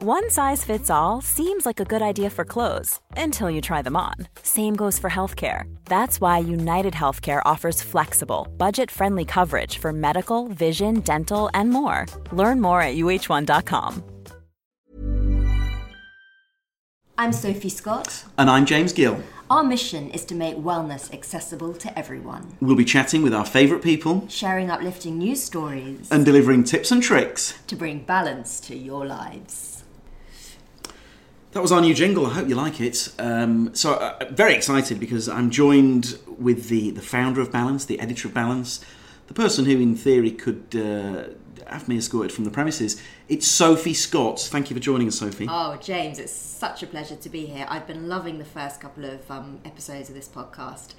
One size fits all seems like a good idea for clothes until you try them on. Same goes for healthcare. That's why United Healthcare offers flexible, budget friendly coverage for medical, vision, dental, and more. Learn more at uh1.com. I'm Sophie Scott. And I'm James Gill. Our mission is to make wellness accessible to everyone, We'll be chatting with our favourite people sharing uplifting news stories and delivering tips and tricks. to bring balance to your lives. That was our new jingle. I hope you like it. Um, so, uh, very excited because I'm joined with the, the founder of Balance, the editor of Balance, the person who, in theory, could uh, have me escorted from the premises. It's Sophie Scott. Thank you for joining us, Sophie. Oh, James, it's such a pleasure to be here. I've been loving the first couple of um, episodes of this podcast.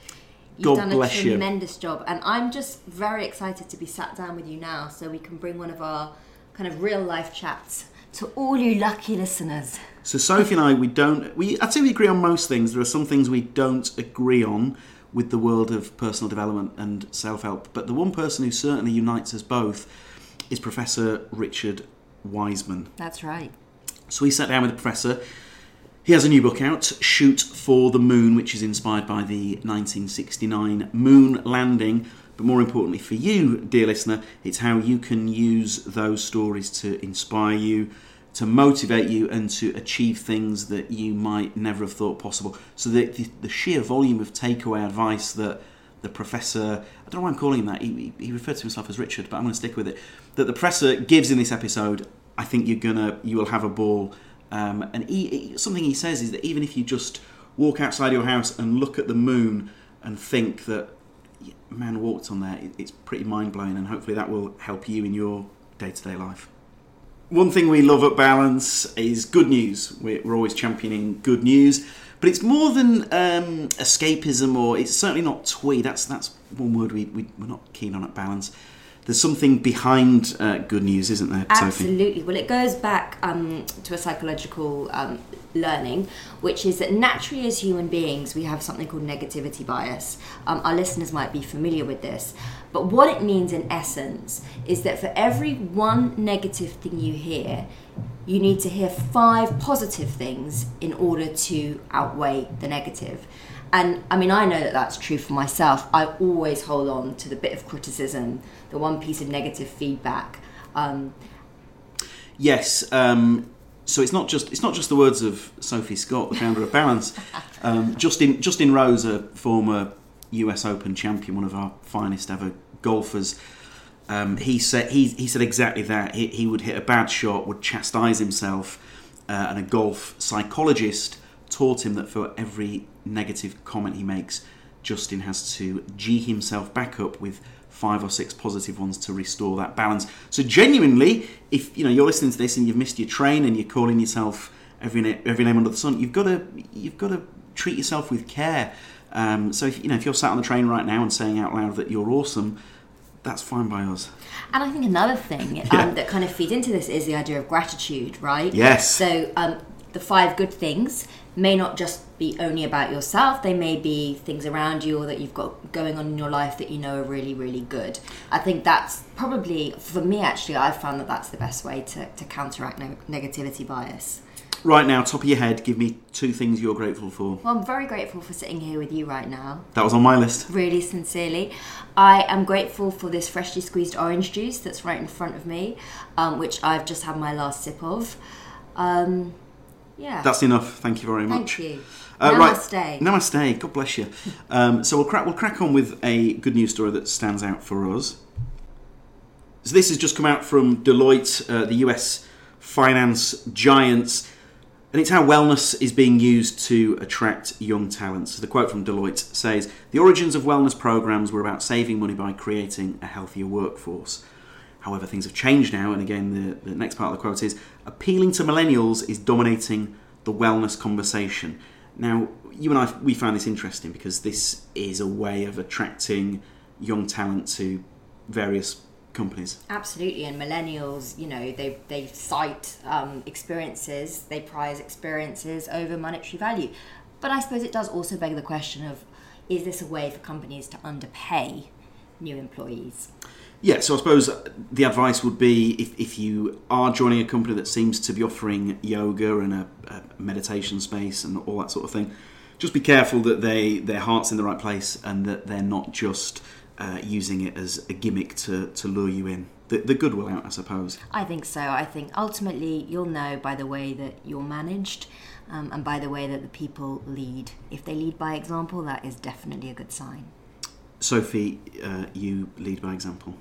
You've God done a bless you. tremendous job, and I'm just very excited to be sat down with you now so we can bring one of our kind of real life chats to all you lucky listeners. So Sophie and I, we don't. We I'd say we agree on most things. There are some things we don't agree on with the world of personal development and self-help. But the one person who certainly unites us both is Professor Richard Wiseman. That's right. So we sat down with the professor. He has a new book out, Shoot for the Moon, which is inspired by the 1969 moon landing. But more importantly for you, dear listener, it's how you can use those stories to inspire you, to motivate you, and to achieve things that you might never have thought possible. So the, the, the sheer volume of takeaway advice that the professor, I don't know why I'm calling him that, he, he referred to himself as Richard, but I'm going to stick with it, that the professor gives in this episode, I think you're gonna, you will have a ball. Um, and he, something he says is that even if you just walk outside your house and look at the moon and think that man walked on there, it, it's pretty mind blowing, and hopefully that will help you in your day to day life. One thing we love at Balance is good news. We're, always championing good news, but it's more than um, escapism, or it's certainly not twee. That's that's one word we, we we're not keen on at Balance. There's something behind uh, good news, isn't there, Sophie? Absolutely. Well, it goes back um, to a psychological um, learning, which is that naturally, as human beings, we have something called negativity bias. Um, our listeners might be familiar with this. But what it means in essence is that for every one negative thing you hear, you need to hear five positive things in order to outweigh the negative. And I mean, I know that that's true for myself. I always hold on to the bit of criticism, the one piece of negative feedback. Um, Yes. Um, so it's not just it's not just the words of Sophie Scott, the founder of Balance. Um, Justin Justin Rose, a former U.S. Open champion, one of our finest ever golfers. Um, he said he, he said exactly that. He, he would hit a bad shot, would chastise himself, uh, and a golf psychologist taught him that for every negative comment he makes, Justin has to g himself back up with five or six positive ones to restore that balance. So genuinely, if you know you're listening to this and you've missed your train and you're calling yourself every every name under the sun, you've got to you've got to treat yourself with care. Um, so if you know if you're sat on the train right now and saying out loud that you're awesome, that's fine by us. And I think another thing Yeah. um, that kind of feeds into this is the idea of gratitude, right? Yes. So um, the five good things may not just be only about yourself, they may be things around you or that you've got going on in your life that you know are really, really good. I think that's probably, for me actually, I've found that that's the best way to, to counteract ne- negativity bias. Right now, top of your head, give me two things you're grateful for. Well, I'm very grateful for sitting here with you right now. That was on my list. really sincerely. I am grateful for this freshly squeezed orange juice that's right in front of me, um, which I've just had my last sip of. Um, yeah. That's enough. Thank you very much. Thank you. Uh, right. Namaste. Namaste. God bless you. Um, so we'll crack, we'll crack on with a good news story that stands out for us. So this has just come out from Deloitte, uh, the US finance giants, and it's how wellness is being used to attract young talents. So the quote from Deloitte says, "The origins of wellness programs were about saving money by creating a healthier workforce." However, things have changed now, and again, the, the next part of the quote is appealing to millennials is dominating the the wellness conversation. Now, you and I, we found this interesting because this is a way of attracting young talent to various companies. Absolutely, and millennials, you know, they they cite um, experiences, they prize experiences over monetary value. But I suppose it does also beg the question of: Is this a way for companies to underpay new employees? Yeah, so I suppose the advice would be if, if you are joining a company that seems to be offering yoga and a, a meditation space and all that sort of thing, just be careful that they their heart's in the right place and that they're not just uh, using it as a gimmick to, to lure you in. The, the good will out, I suppose. I think so. I think ultimately you'll know by the way that you're managed um, and by the way that the people lead. If they lead by example, that is definitely a good sign. Sophie, uh, you lead by example.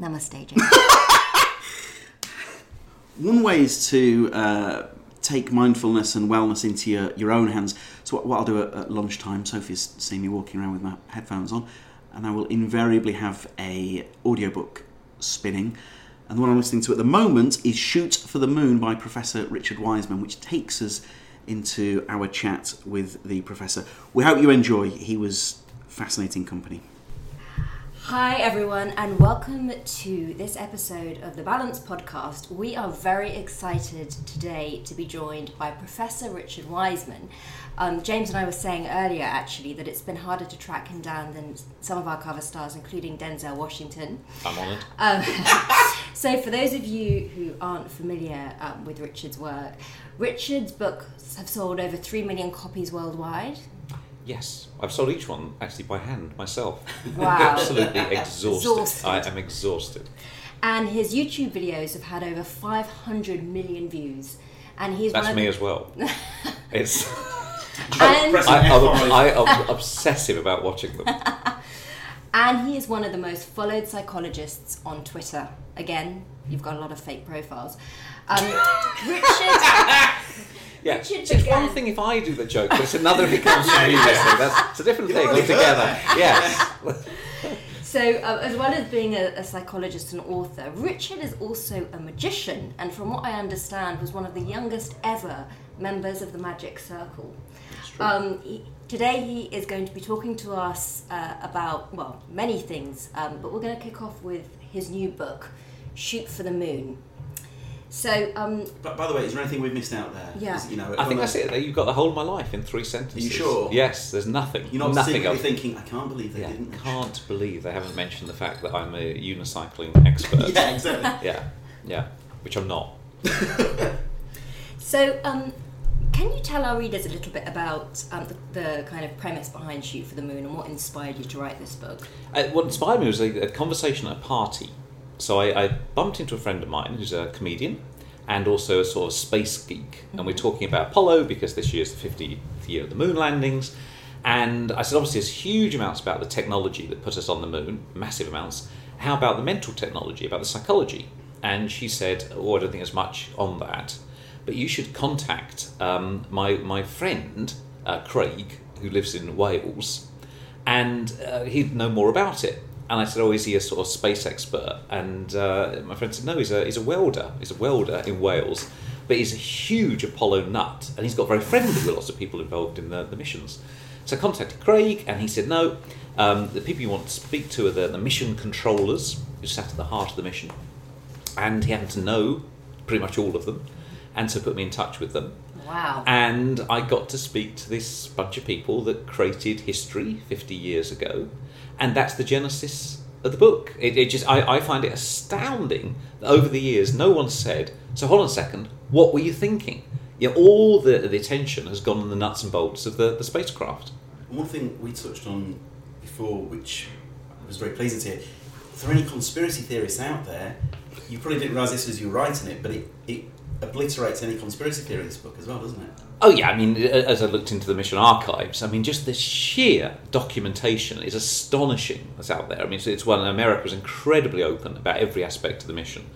Namaste. One way is to uh, take mindfulness and wellness into your, your own hands. So what, what I'll do at, at lunchtime, Sophie's seen me walking around with my headphones on, and I will invariably have a audiobook spinning. And the one I'm listening to at the moment is Shoot for the Moon by Professor Richard Wiseman, which takes us into our chat with the professor. We hope you enjoy. He was fascinating company. Hi, everyone, and welcome to this episode of the Balance Podcast. We are very excited today to be joined by Professor Richard Wiseman. Um, James and I were saying earlier, actually, that it's been harder to track him down than some of our cover stars, including Denzel Washington. I'm on it. Um, so, for those of you who aren't familiar um, with Richard's work, Richard's books have sold over 3 million copies worldwide. Yes, I've sold each one actually by hand myself. Wow. Absolutely exhausted. Exhausted. I am exhausted. And his YouTube videos have had over 500 million views. And he's That's one of me the, as well. It's and, I, I'm, I am obsessive about watching them. and he is one of the most followed psychologists on Twitter. Again, you've got a lot of fake profiles. Um, Richard, Yeah, Richard it's one thing if I do the joke, but it's another if it comes from you. listening. That's it's a different thing altogether. Yes. So, uh, as well as being a, a psychologist and author, Richard is also a magician, and from what I understand, was one of the youngest ever members of the Magic Circle. Um, he, today, he is going to be talking to us uh, about, well, many things, um, but we're going to kick off with his new book, Shoot for the Moon. So, um, But by the way, is there anything we've missed out there? Yeah. Is, you know, I think that's it. You've got the whole of my life in three sentences. you sure? Yes. There's nothing. You're not nothing secretly else. thinking, I can't believe they Yeah, didn't. can't believe they haven't mentioned the fact that I'm a unicycling expert. Yeah, exactly. yeah, yeah, which I'm not. so um, can you tell our readers a little bit about um, the, the kind of premise behind Shoot for the Moon and what inspired you to write this book? Uh, what inspired me was a, a conversation at a party. So I, I bumped into a friend of mine who's a comedian and also a sort of space geek, and we're talking about Apollo because this year's the 50th year of the moon landings. And I said, obviously, there's huge amounts about the technology that put us on the moon, massive amounts. How about the mental technology, about the psychology? And she said, Oh, I don't think there's much on that. But you should contact um, my, my friend, uh, Craig, who lives in Wales, and uh, he'd know more about it. And I said, "Oh, is he a sort of space expert?" And uh, my friend said, "No, he's a he's a welder. He's a welder in Wales, but he's a huge Apollo nut, and he's got very friendly with lots of people involved in the, the missions." So I contacted Craig, and he said, "No, um, the people you want to speak to are the, the mission controllers who sat at the heart of the mission." And he happened to know pretty much all of them, and so put me in touch with them. Wow. And I got to speak to this bunch of people that created history 50 years ago. And that's the genesis of the book. It, it just I, I find it astounding that over the years no one said, so hold on a second, what were you thinking? You know, all the, the attention has gone on the nuts and bolts of the, the spacecraft. One thing we touched on before, which was very pleasing to hear, if there are any conspiracy theorists out there, you probably didn't realise this as you were writing it, but it, it obliterates any conspiracy theory in this book as well, doesn't it? Oh yeah, I mean, as I looked into the mission archives, I mean, just the sheer documentation is astonishing that's out there. I mean, it's, one America was incredibly open about every aspect of the mission.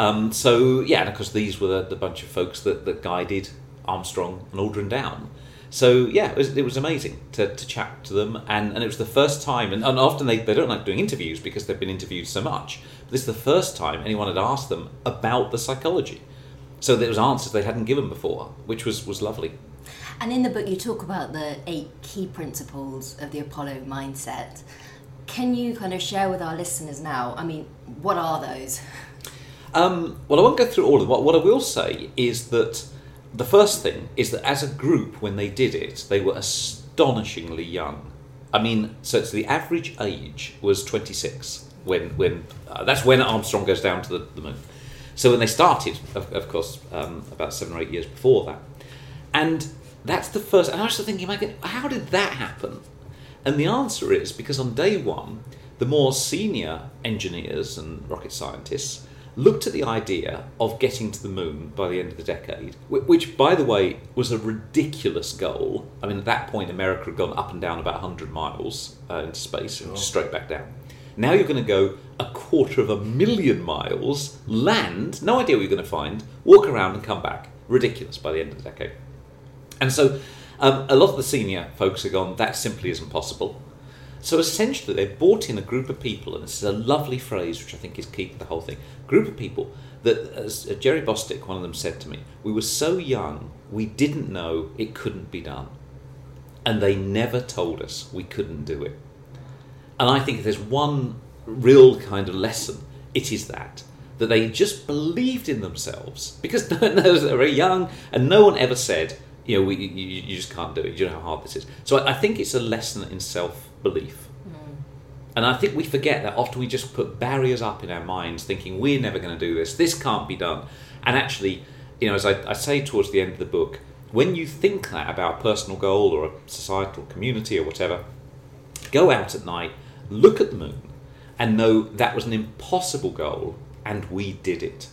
Um, so yeah, and of course these were the, the bunch of folks that, that guided Armstrong and Aldrin down. So yeah, it was, it was amazing to, to chat to them, and, and it was the first time. And, and often they, they don't like doing interviews because they've been interviewed so much. But this is the first time anyone had asked them about the psychology. So there was answers they hadn't given before, which was, was lovely. And in the book, you talk about the eight key principles of the Apollo mindset. Can you kind of share with our listeners now? I mean, what are those? Um, well, I won't go through all of them. What, what I will say is that the first thing is that as a group, when they did it, they were astonishingly young. I mean, so it's the average age was 26 when when uh, that's when Armstrong goes down to the, the moon. So when they started, of, of course, um, about seven or eight years before that, and that's the first. And I was thinking, how did that happen? And the answer is because on day one, the more senior engineers and rocket scientists looked at the idea of getting to the moon by the end of the decade, which, by the way, was a ridiculous goal. I mean, at that point, America had gone up and down about 100 miles uh, into space and straight back down. Now you're going to go a quarter of a million miles, land, no idea what you're going to find, walk around and come back. Ridiculous by the end of the decade. And so um, a lot of the senior folks have gone, that simply isn't possible. So essentially, they've brought in a group of people, and this is a lovely phrase which I think is key to the whole thing group of people that, as uh, Jerry Bostick, one of them said to me, we were so young, we didn't know it couldn't be done. And they never told us we couldn't do it. And I think if there's one real kind of lesson, it is that. That they just believed in themselves because they were very young and no one ever said, you know, we, you, you just can't do it. You know how hard this is. So I, I think it's a lesson in self belief. Mm. And I think we forget that often we just put barriers up in our minds, thinking we're never going to do this, this can't be done. And actually, you know, as I, I, say towards the end of the book, when you think that about a personal goal or a societal community or whatever, go out at night, look at the moon, and know that was an impossible goal, and we did it.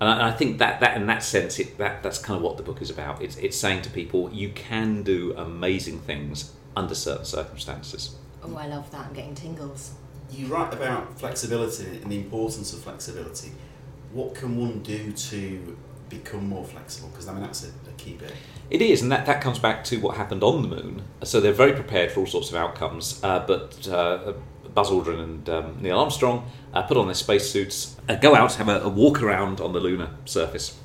And I, I think that, that in that sense, it, that, that's kind of what the book is about. It's, it's saying to people, you can do amazing things under certain circumstances. Oh, I love that. I'm getting tingles. You write about flexibility and the importance of flexibility. What can one do to become more flexible? Because I mean, that's a, a, key bit. It is, and that, that comes back to what happened on the moon. So they're very prepared for all sorts of outcomes, uh, but uh, Buzz Aldrin and um, Neil Armstrong uh, put on their spacesuits, uh, go out, have a, a, walk around on the lunar surface.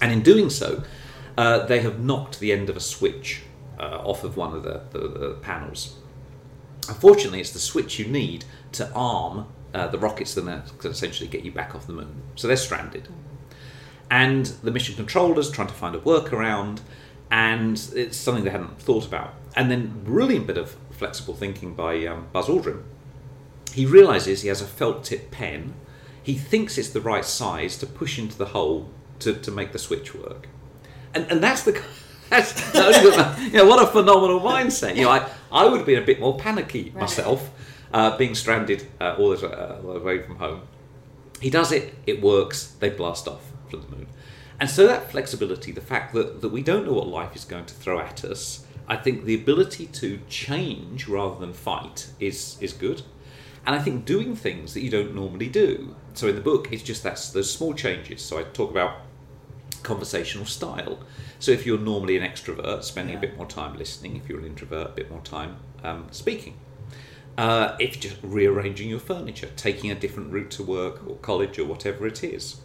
And in doing so, uh, they have knocked the end of a switch uh, off of one of the, the, the panels. Unfortunately, it's the switch you need to arm uh, the rockets that essentially get you back off the moon. So they're stranded. And the mission controllers trying to find a workaround, and it's something they hadn't thought about. And then, brilliant bit of flexible thinking by um, Buzz Aldrin. He realizes he has a felt tip pen. He thinks it's the right size to push into the hole to, to make the switch work. And, and that's the that's, you know, what a phenomenal mindset. You know, I, I would have been a bit more panicky right. myself, uh, being stranded uh, all, the, uh, all the way from home. He does it, it works, they blast off from the moon. And so that flexibility, the fact that, that we don't know what life is going to throw at us, I think the ability to change rather than fight is, is good. And I think doing things that you don't normally do. So in the book, it's just that's those small changes. So I talk about conversational style. So if you're normally an extrovert, spending yeah. a bit more time listening. If you're an introvert, a bit more time um, speaking. Uh, if just rearranging your furniture, taking a different route to work or college or whatever it is.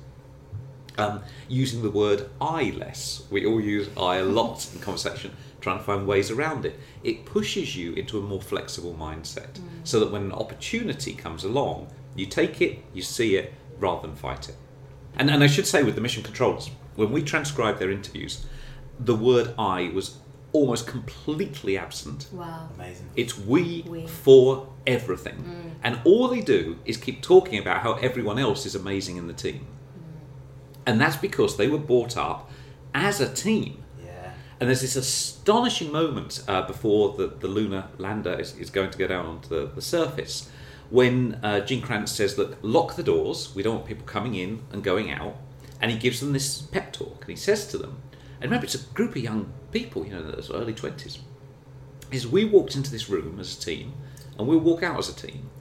Um, using the word I less. We all use I a lot in conversation, trying to find ways around it. It pushes you into a more flexible mindset mm. so that when an opportunity comes along, you take it, you see it, rather than fight it. And, and I should say with the mission controllers, when we transcribed their interviews, the word I was almost completely absent. Wow. Amazing. It's we, we. for everything. Mm. And all they do is keep talking about how everyone else is amazing in the team. And that's because they were brought up as a team. Yeah. And there's this astonishing moment uh, before the, the lunar lander is, is, going to go down onto the, the surface when uh, Gene Kranz says, Look, lock the doors. We don't want people coming in and going out. And he gives them this pep talk. And he says to them, and remember, it's a group of young people, you know, those early 20s. Is we walked into this room as a team, and we'll walk out as a team.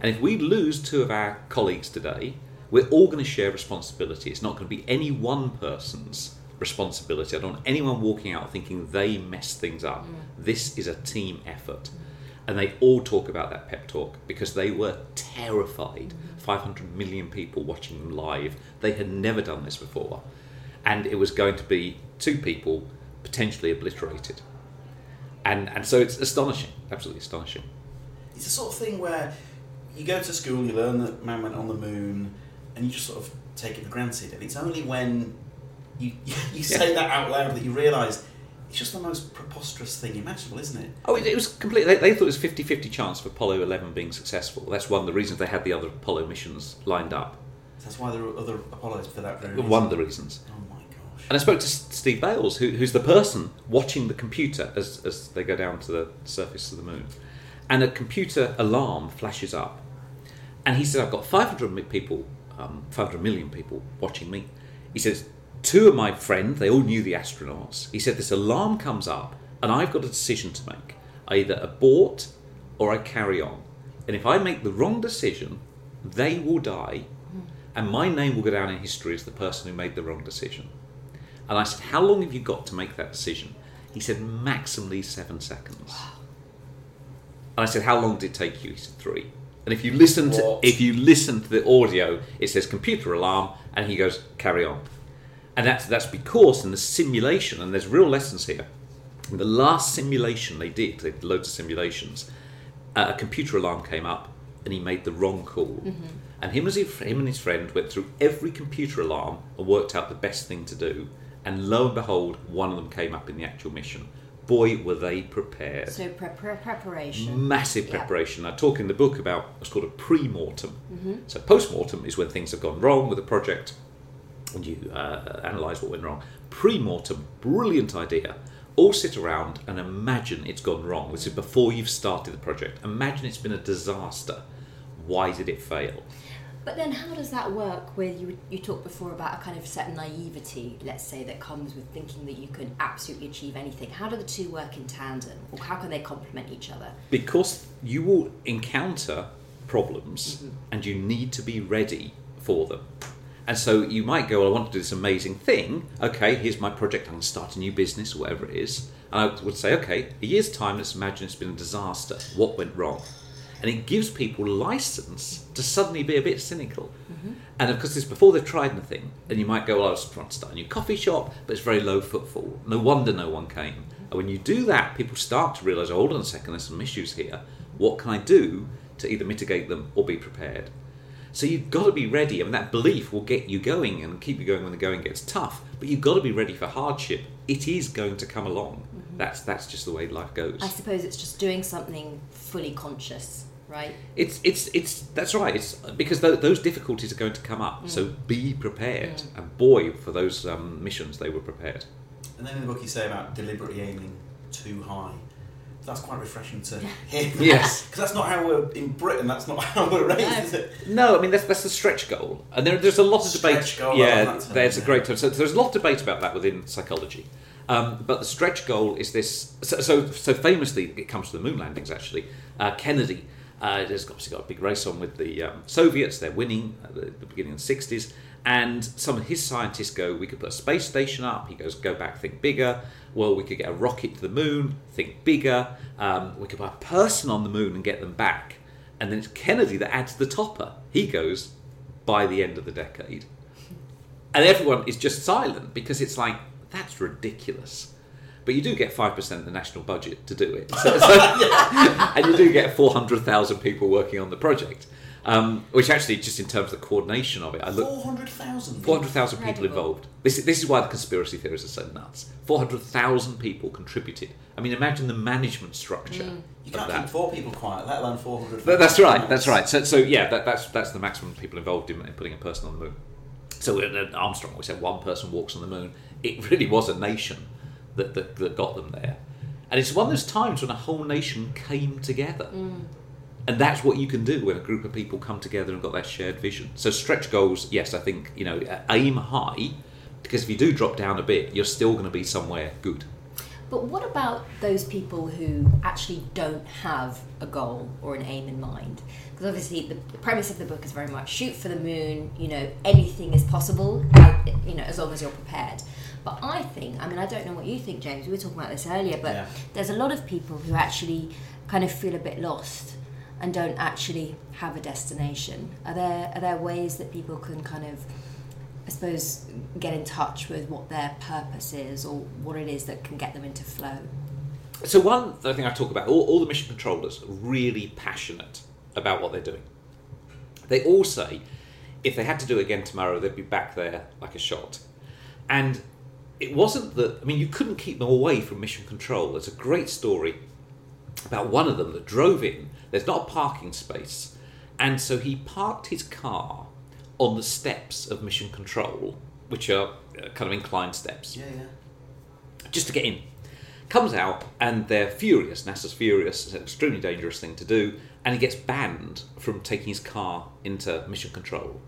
And if we lose two of our colleagues today, we're all going to share responsibility. It's not going to be any one person's responsibility. I don't want anyone walking out thinking they messed things up. Mm. This is a team effort. And they all talk about that pep talk because they were terrified. Mm. 500 million people watching them live. They had never done this before and it was going to be two people potentially obliterated. And, and so it's astonishing, absolutely astonishing. It's the sort of thing where you go to school, you learn that man went on the moon, and you just sort of take it for granted. And it's only when you you say that out loud that you realise it's just the most preposterous thing imaginable, isn't it? Oh, it, it was completely. They, they thought it was 50 50 chance of Apollo 11 being successful. That's one of the reasons they had the other Apollo missions lined up. That's why there were other Apollos for that very reason. One of the reasons. Oh my gosh. And I spoke to Steve Bales, who, who's the person watching the computer as, as they go down to the surface of the moon. And a computer alarm flashes up. And he said, I've got 500 people, um, 500 million people watching me. He says, two of my friends, they all knew the astronauts. He said, this alarm comes up, and I've got a decision to make. I either abort or I carry on. And if I make the wrong decision, they will die, and my name will go down in history as the person who made the wrong decision. And I said, How long have you got to make that decision? He said, Maximally seven seconds. And I said, How long did it take you? He said, Three. And if you listen to What? if you listen to the audio, it says computer alarm, and he goes, Carry on. And that's that's because in the simulation, and there's real lessons here. In the last simulation they did, they did loads of simulations, uh, a computer alarm came up and he made the wrong call. And him, as he, him and his friend went through every computer alarm and worked out the best thing to do. And lo and behold, one of them came up in the actual mission. Boy, were they prepared. So pre- pre- preparation. Massive Yeah. preparation. I talk in the book about what's called a pre-mortem. So post-mortem is when things have gone wrong with a project and you uh, analyse what went wrong. Pre-mortem, brilliant idea. All sit around and imagine it's gone wrong. This is before you've started the project. Imagine it's been a disaster. Why did it fail? But then, how does that work with you? You talked before about a kind of set naivety, let's say, that comes with thinking that you can absolutely achieve anything. How do the two work in tandem, or how can they complement each other? because you will encounter problems mm-hmm. and you need to be ready for them. And so you might go, well, I want to do this amazing thing. Okay, here's my project. I'm going to start a new business or whatever it is. And I would say, okay, a year's time, let's imagine it's been a disaster. What went wrong? And it gives people license to suddenly be a bit cynical. Mm-hmm. And of course, this before they've tried anything. And you might go, well, I was trying to start a new coffee shop, but it's very low footfall. No wonder no one came. And when you do that, people start to realise, oh, hold on a second, there's some issues here. What can I do to either mitigate them or be prepared? So you've got to be ready. I mean, that belief will get you going and keep you going when the going gets tough. But you've got to be ready for hardship. It is going to come along. Mm-hmm. That's that's just the way life goes. I suppose it's just doing something fully conscious, right? It's it's it's that's right. It's because th- those difficulties are going to come up. So be prepared. And boy, for those um, missions, they were prepared. And then in the book you say about deliberately aiming too high. That's quite refreshing to hear. Yes. Because that's not how we're in Britain. That's not how we're raised, No. is it? No, I mean that's that's the stretch goal, and there, there's a lot of debate. Goal, yeah, term, there's a great term. So there's a lot of debate about that within psychology. Um, but the stretch goal is this. So, so, so famously, it comes to the moon landings. Actually, uh, Kennedy uh, has obviously got a big race on with the um, Soviets. They're winning at the, the beginning of the '60s, and some of his scientists go, "We could put a space station up." He goes, "Go back, think bigger." Well, we could get a rocket to the moon, think bigger. Um, we could put a person on the moon and get them back. And then it's Kennedy that adds the topper. He goes by the end of the decade. And everyone is just silent because it's like, that's ridiculous. But you do get 5% of the national budget to do it. So, so- and you do get 400,000 people working on the project. Um, which actually, just in terms of the coordination of it, I look. 400,000. 400,000 people involved. This, is- this is why the conspiracy theories are so nuts. 400,000 people contributed. I mean, imagine the management structure Mm. You can't that. keep four people quiet, let alone 400. That's right. That's right. So, so yeah, that, that's that's the maximum people involved in, in putting a person on the moon. So Armstrong, we said one person walks on the moon. It really was a nation that, that, that got them there, and it's one of those times when a whole nation came together. And that's what you can do when a group of people come together and got that shared vision. So stretch goals, yes, I think you know, aim high, because if you do drop down a bit, you're still going to be somewhere good. But what about those people who actually don't have a goal or an aim in mind? Because obviously, the, the premise of the book is very much shoot for the moon. You know, anything is possible. uh, You know, as long as you're prepared. But I think, I mean, I don't know what you think, James. We were talking about this earlier, but Yeah. there's a lot of people who actually kind of feel a bit lost and don't actually have a destination. Are there are there ways that people can kind of I suppose, get in touch with what their purpose is or what it is that can get them into flow? So one thing I talk about, all, all the mission controllers are really passionate about what they're doing. They all say if they had to do it again tomorrow, they'd be back there like a shot. And it wasn't that, I mean, you couldn't keep them away from mission control. There's a great story about one of them that drove in. There's not a parking space. And so he parked his car on the steps of mission control, which are uh, kind of inclined steps, Yeah, yeah. just to get in. Comes out and they're furious. NASA's furious. It's an extremely dangerous thing to do. And he gets banned from taking his car into mission control.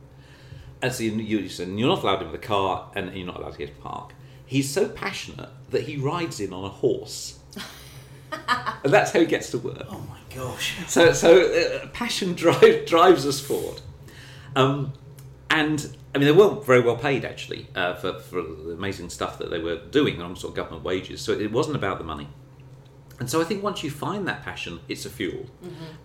And so you, you, you're not allowed in the car and you're not allowed to get to park. He's so passionate that he rides in on a horse. and that's how he gets to work. Oh my gosh. So, so uh, passion drive, drives us forward. Um, and I mean, they weren't very well paid actually uh, for, for the amazing stuff that they were doing on sort of government wages. So it wasn't about the money. And so I think once you find that passion, it's a fuel.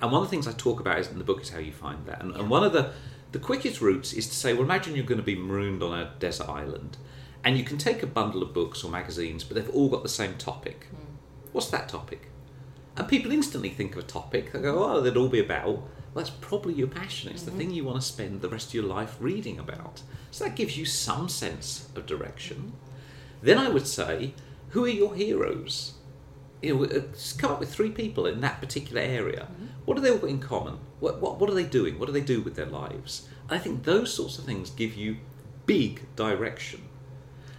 And one of the things I talk about is in the book is how you find that. And, and one of the the quickest routes is to say, well, imagine you're going to be marooned on a desert island, and you can take a bundle of books or magazines, but they've all got the same topic. Hmm. What's that topic? And people instantly think of a topic. They go, oh, they'd all be about. Well, that's probably your passion. It's the mm-hmm. thing you want to spend the rest of your life reading about. So that gives you some sense of direction. Then I would say, who are your heroes? You know, uh, come up with three people in that particular area. Mm-hmm. What do they all got in common? What, what, what are they doing? What do they do with their lives? I think those sorts of things give you big direction.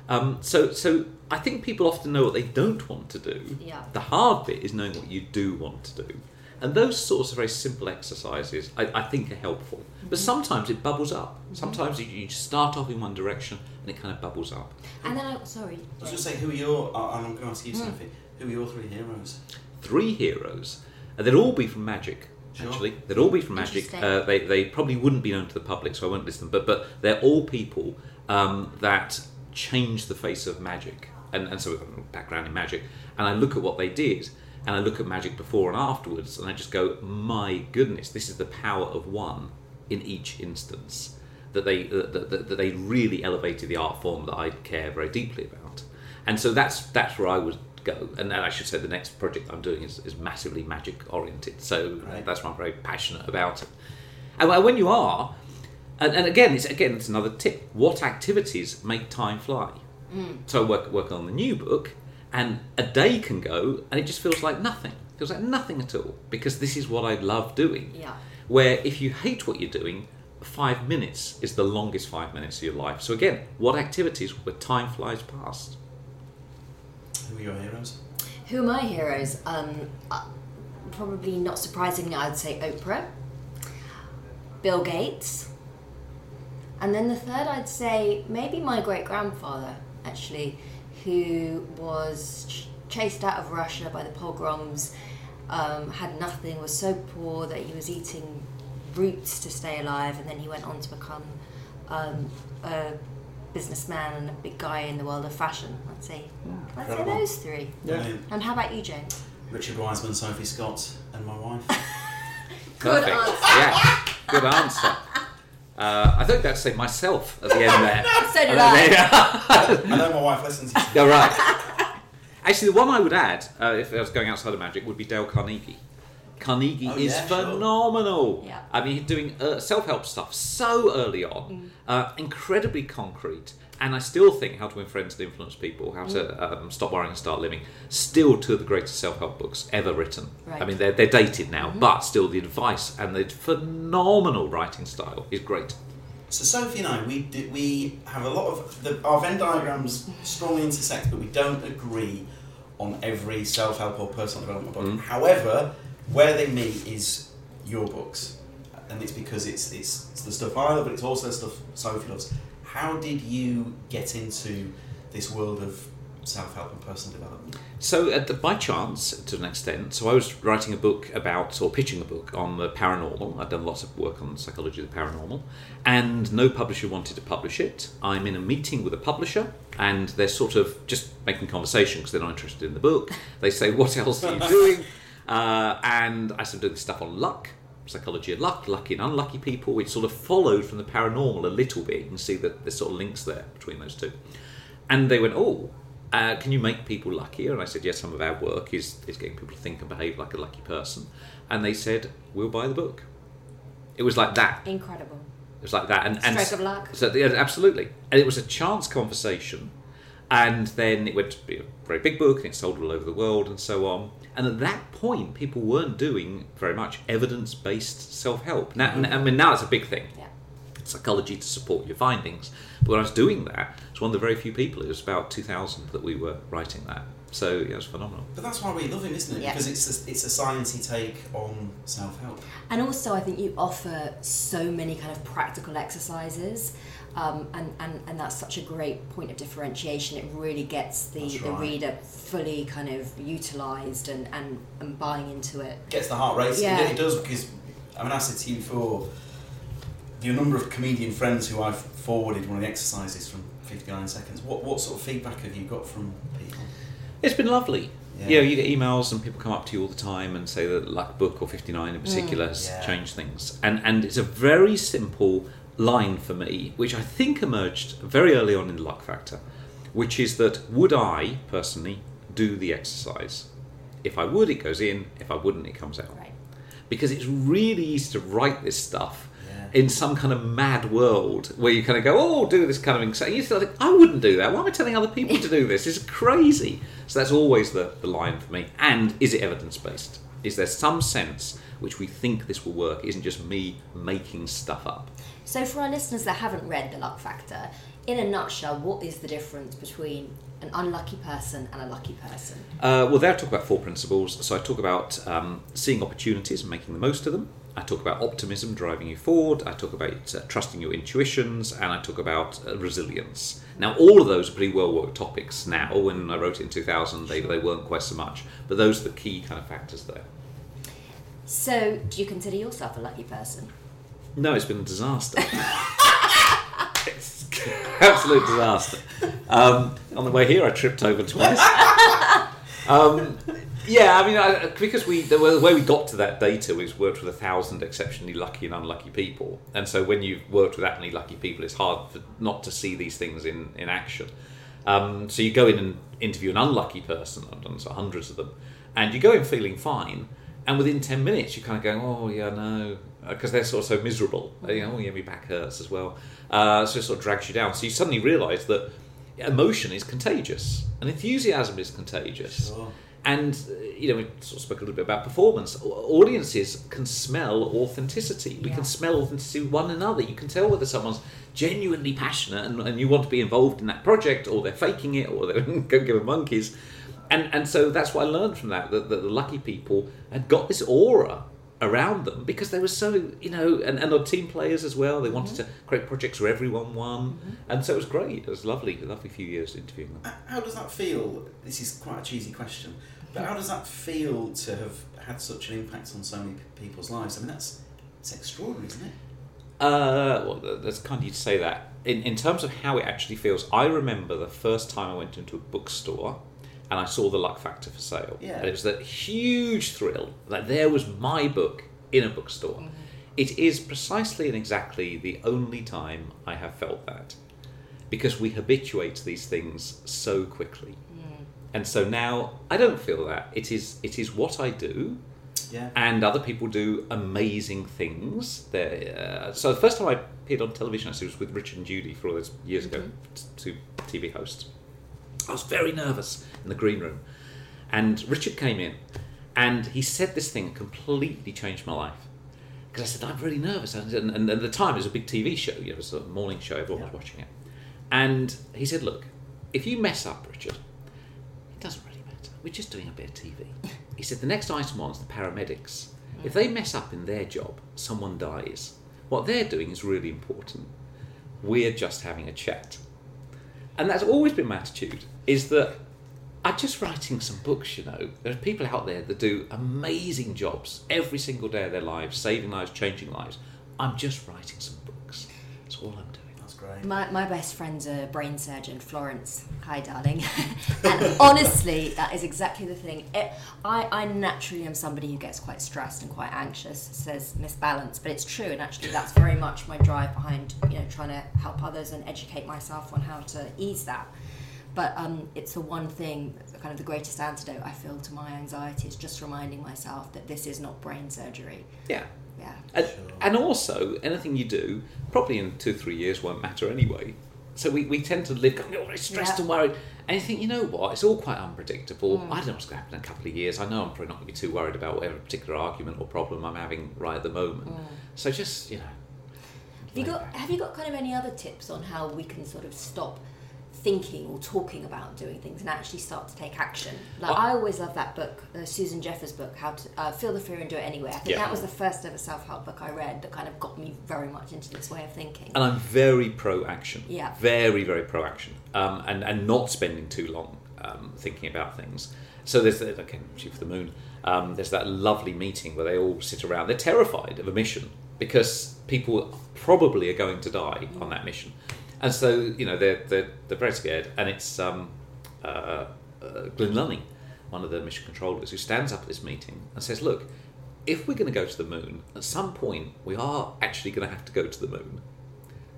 Um, so, so I think people often know what they don't want to do. Yeah. The hard bit is knowing what you do want to do. And those sorts of very simple exercises I, I think are helpful. But sometimes it bubbles up. Sometimes you, you start off in one direction and it kind of bubbles up. And then I, sorry. I was going to say, who are your, uh, and I'm going to ask you, Sophie, who are your three heroes? Three heroes, and they'd all be from magic. Sure. Actually, they'd all be from magic. Uh, they, they probably wouldn't be known to the public, so I won't list them. But but they're all people um, that changed the face of magic, and and so I've got a background in magic, and I look at what they did, and I look at magic before and afterwards, and I just go, my goodness, this is the power of one in each instance. That they uh, that, that, that they really elevated the art form that I care very deeply about, and so that's that's where I would go. And, and I should say the next project I'm doing is, is massively magic oriented, so Right. that's why I'm very passionate about it. And when you are, and, and again, it's again it's another tip. What activities make time fly? So I work work on the new book, and a day can go, and it just feels like nothing. It feels like nothing at all because this is what I love doing. Yeah. Where if you hate what you're doing, five minutes is the longest five minutes of your life. So again, what activities where time flies past? Who are your heroes? Who are my heroes? Um, uh, probably not surprisingly, I'd say Oprah, Bill Gates, and then the third, I'd say maybe my great grandfather, actually, who was ch- chased out of Russia by the pogroms, um, had nothing, was so poor that he was eating roots to stay alive, and then he went on to become um, a businessman and a big guy in the world of fashion. I'd say, I'd say those three. Brilliant. And how about you, James? Richard Wiseman, Sophie Scott, and my wife. Good Perfect. answer. Yeah, good answer. Uh, I think that's say myself at the end there. So did I. there you are. I know my wife listens to You're right. Actually, the one I would add, uh, if I was going outside of magic, would be Dale Carnegie. Carnegie Oh, is yeah, sure. phenomenal. Yeah. I mean, he's doing uh, self-help stuff so early on, uh, incredibly concrete. And I still think How to Win Friends and Influence People, How to mm. um, Stop Worrying and Start Living, still two of the greatest self-help books ever written. I mean, they're, they're dated now, mm-hmm. but still the advice and the phenomenal writing style is great. So Sophie and I, we do, we have a lot of the, our Venn diagrams strongly intersect, but we don't agree on every self-help or personal development book. Mm. However, where they meet is your books, and it's because it's, it's it's the stuff I love, but it's also stuff Sophie loves. How did you get into this world of self-help and personal development? So, uh, by chance, to an extent, so I was writing a book about, or pitching a book on the paranormal. I'd done lots of work on psychology of the paranormal, and no publisher wanted to publish it. I'm in a meeting with a publisher, and they're sort of just making conversation because they're not interested in the book. They say, What else are you doing? Uh, and I said, doing stuff on luck. Psychology of luck, lucky and unlucky people, which sort of followed from the paranormal a little bit. You can see that there's sort of links there between those two. And they went, oh, uh, can you make people luckier? And I said, yes, some of our work is, is getting people to think and behave like a lucky person. And they said, we'll buy the book. It was like that. Incredible. It was like that. And, and Stroke of luck. So, yeah, absolutely. And it was a chance conversation. And then it went to be a very big book and it sold all over the world and so on. And at that point, people weren't doing very much evidence based self help. Now, mm-hmm. I mean, now it's a big thing Yeah. psychology to support your findings. But when I was doing that, I was one of the very few people. It was about 2000 that we were writing that. So yeah, it was phenomenal. But that's why we love him, isn't it? Yeah. Because it's a, it's a sciencey take on self help. And also, I think you offer so many kind of practical exercises, um, and, and, and that's such a great point of differentiation. It really gets the, That's the reader fully kind of utilised and, and, and buying into it. Gets the heart racing. Yeah. It does because I mean I said to you before, the number of comedian friends who I've forwarded one of the exercises from 59 seconds. What what sort of feedback have you got from people? It's been lovely. Yeah. Yeah. you get emails and people come up to you all the time and say that Luck Book or 59 in particular has Yeah. changed things. And, and it's a very simple line for me, which I think emerged very early on in the Luck Factor, which is that would I, personally, do the exercise? If I would, it goes in. If I wouldn't, it comes out. Right. because it's really easy to write this stuff Yeah. in some kind of mad world where you kind of go, oh, do this kind of thing. So you think, I wouldn't do that. Why am I telling other people to do this? It's crazy. So that's always the, the line for me. And is it evidence based? Is there some sense which we think this will work? It isn't just me making stuff up. So, for our listeners that haven't read The Luck Factor, in a nutshell, what is the difference between an unlucky person and a lucky person? Uh, well, there I talk about four principles. So I talk about um, seeing opportunities and making the most of them. I talk about optimism driving you forward. I talk about uh, trusting your intuitions, and I talk about uh, resilience. Now, all of those are pretty well worked topics now. When I wrote it in 2000, they, they weren't quite so much. But those are the key kind of factors there. So, do you consider yourself a lucky person? No, it's been a disaster. it's absolute disaster. Um, on the way here, I tripped over twice. Um, yeah, I mean, I, because we the way we got to that data was worked with a thousand exceptionally lucky and unlucky people, and so when you've worked with that many lucky people, it's hard for, not to see these things in in action. Um, so you go in and interview an unlucky person. I've done so hundreds of them, and you go in feeling fine, and within ten minutes you're kind of going, oh yeah, no, because they're sort of so miserable. You know, oh yeah, my back hurts as well. Uh, so it sort of drags you down. So you suddenly realise that emotion is contagious, and enthusiasm is contagious. Sure. And uh, you know, we sort of spoke a little bit about performance. Audiences can smell authenticity. We Yeah. can smell authenticity with one another. You can tell whether someone's genuinely passionate and, and you want to be involved in that project, or they're faking it, or they don't give a monkeys. And and so that's what I learned from that. That, that the lucky people had got this aura around them because they were so you know, and, and on team players as well. They wanted to create projects where everyone won, and so it was great. It was lovely, a lovely few years interviewing them. How does that feel? This is quite a cheesy question, but how does that feel to have had such an impact on so many people's lives? I mean, that's it's extraordinary, isn't it? Uh, well, that's kind of you to say that. In, in terms of how it actually feels, I remember the first time I went into a bookstore and I saw the Luck Factor for sale. Yeah. And it was that huge thrill that there was my book in a bookstore. It is precisely and exactly the only time I have felt that. Because we habituate to these things so quickly. And so now I don't feel that. It is it is what I do Yeah. and other people do amazing things. Uh, so the first time I appeared on television, I was with Richard and Judy for all those years ago, t- two TV hosts. I was very nervous in the green room, and Richard came in, and he said this thing that completely changed my life. Because I said I'm really nervous, and, and, at the time it was a big TV show, you know, it was a morning show, everyone was watching it, and he said, "Look, if you mess up, Richard, it doesn't really matter. We're just doing a bit of TV. He said the next item on is the paramedics. If mm. they mess up in their job, someone dies. What they're doing is really important. We're just having a chat. And that's always been my attitude, is that I'm just writing some books, you know. There are people out there that do amazing jobs every single day of their lives, saving lives, changing lives. I'm just writing some books. That's all I'm doing. My, my best friend's a brain surgeon, Florence. Hi, darling. and honestly, that is exactly the thing. It, I, I naturally am somebody who gets quite stressed and quite anxious, says Miss Balance, but it's true, and actually, that's very much my drive behind you know trying to help others and educate myself on how to ease that. But um, it's the one thing, kind of the greatest antidote I feel to my anxiety is just reminding myself that this is not brain surgery. Yeah. Yeah. And, and also, anything you do, probably in two, three years, won't matter anyway. So we, we tend to live going, oh, stressed Yeah. and worried. And you think, you know what, it's all quite unpredictable. Mm. I don't know what's going to happen in a couple of years. I know I'm probably not going to be too worried about whatever particular argument or problem I'm having right at the moment. Mm. So just, you know, Have you got Have you got kind of any other tips on how we can sort of stop thinking or talking about doing things and actually start to take action? Like Well- I always love that book, uh, Susan Jeffers' book, How to uh, Feel the Fear and Do It Anyway. I think Yeah. that was the first ever self help book I read that kind of got me very much into this way of thinking. and I'm very pro action. Yeah. Very, very pro action. Um, and, and not spending too long um, thinking about things. So there's, the- okay, Shoot for the Moon, um, there's that lovely meeting where they all sit around. They're terrified of a mission because people probably are going to die on that mission. And so, you know, they're, they're, they're very scared. And it's um, uh, uh, Glynn Lunney, one of the mission controllers, who stands up at this meeting and says, look, if we're going to go to the moon, at some point we are actually going to have to go to the moon.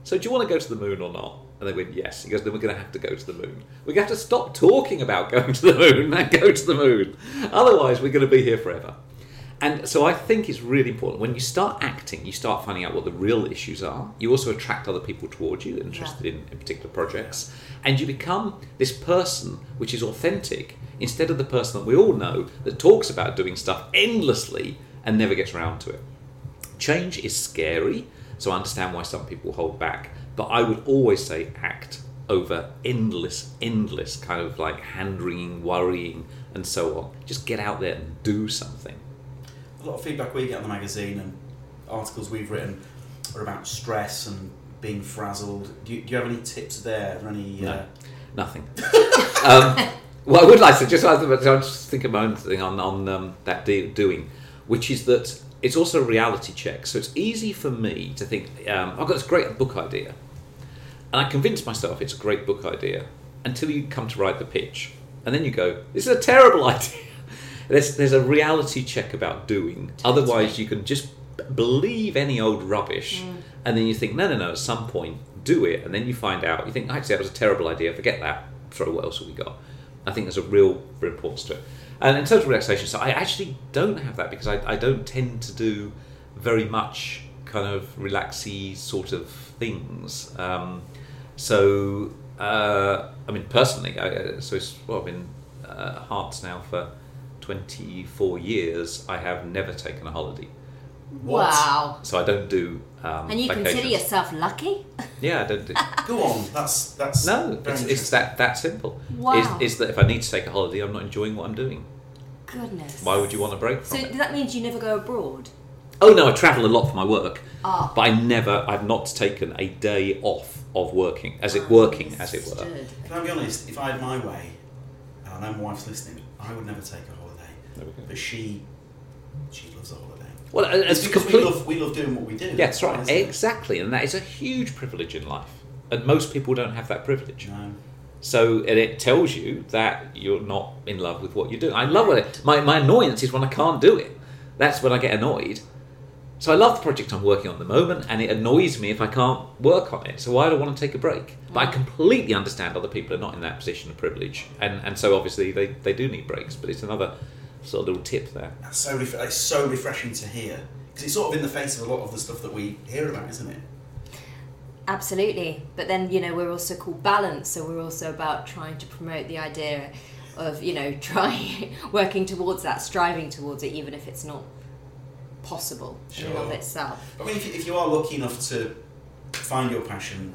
So do you want to go to the moon or not? And they went, yes. He goes, then we're going to have to go to the moon. We're going to have to stop talking about going to the moon and go to the moon. Otherwise, we're going to be here forever. And so I think it's really important. When you start acting, you start finding out what the real issues are. You also attract other people towards you interested in, in particular projects. And you become this person which is authentic instead of the person that we all know that talks about doing stuff endlessly and never gets around to it. Change is scary, so I understand why some people hold back. But I would always say act over endless, endless kind of like hand wringing, worrying, and so on. Just get out there and do something. A lot of feedback we get on the magazine and articles we've written are about stress and being frazzled. Do you, do you have any tips there? Any? No. Uh, Nothing. um, well, I would like to just, I just think of my own thing on, on um, that do, doing, which is that it's also a reality check. So it's easy for me to think, um, I've got this great book idea. And I convince myself it's a great book idea until you come to write the pitch. And then you go, this is a terrible idea. There's, there's a reality check about doing. Otherwise, you can just believe any old rubbish. And then you think, no, no, no, at some point, do it. And then you find out, you think, actually, that was a terrible idea. Forget that. Throw what else have we got? I think there's a real, importance to it. And in terms of relaxation, so I actually don't have that because I, I don't tend to do very much kind of relaxy sort of things. Um, so, uh, I mean, personally, I, so it's, well, I've been uh, Herts now for 24 years. I have never taken a holiday. What? Wow. So I don't do. Um, And you consider yourself lucky? Yeah, I don't do. Go on. That's that's No, it's, it's that that simple. Wow. Is, is that if I need to take a holiday, I'm not enjoying what I'm doing. Goodness. Why would you want a break So from it? that means you never go abroad? Oh no, I travel a lot for my work, Ah. but I never, I've not taken a day off of working, as it working, as it were. Understood. Can I be honest? If I had my way, and I know my wife's listening, I would never take a holiday. There we go. But she, she loves a holiday. Well, It's it's because complete. we love we love doing what we do. Yeah, that's right, isn't it? exactly, and that is a huge privilege in life, and most people don't have that privilege. No. So and it tells you that you're not in love with what you do. I love it. My my annoyance is when I can't do it. That's when I get annoyed. So I love the project I'm working on at the moment, and it annoys me if I can't work on it. So why do I want to take a break? But I completely understand other people are not in that position of privilege, and and so obviously they, they do need breaks. But it's another sort of little tip there. That's so ref- it's so refreshing to hear because it's sort of in the face of a lot of the stuff that we hear about, isn't it? Absolutely. But then, you know, we're also called balance, so we're also about trying to promote the idea of, you know, trying, working towards that, striving towards it, even if it's not possible in and of itself. I mean, if you, if you are lucky enough to find your passion,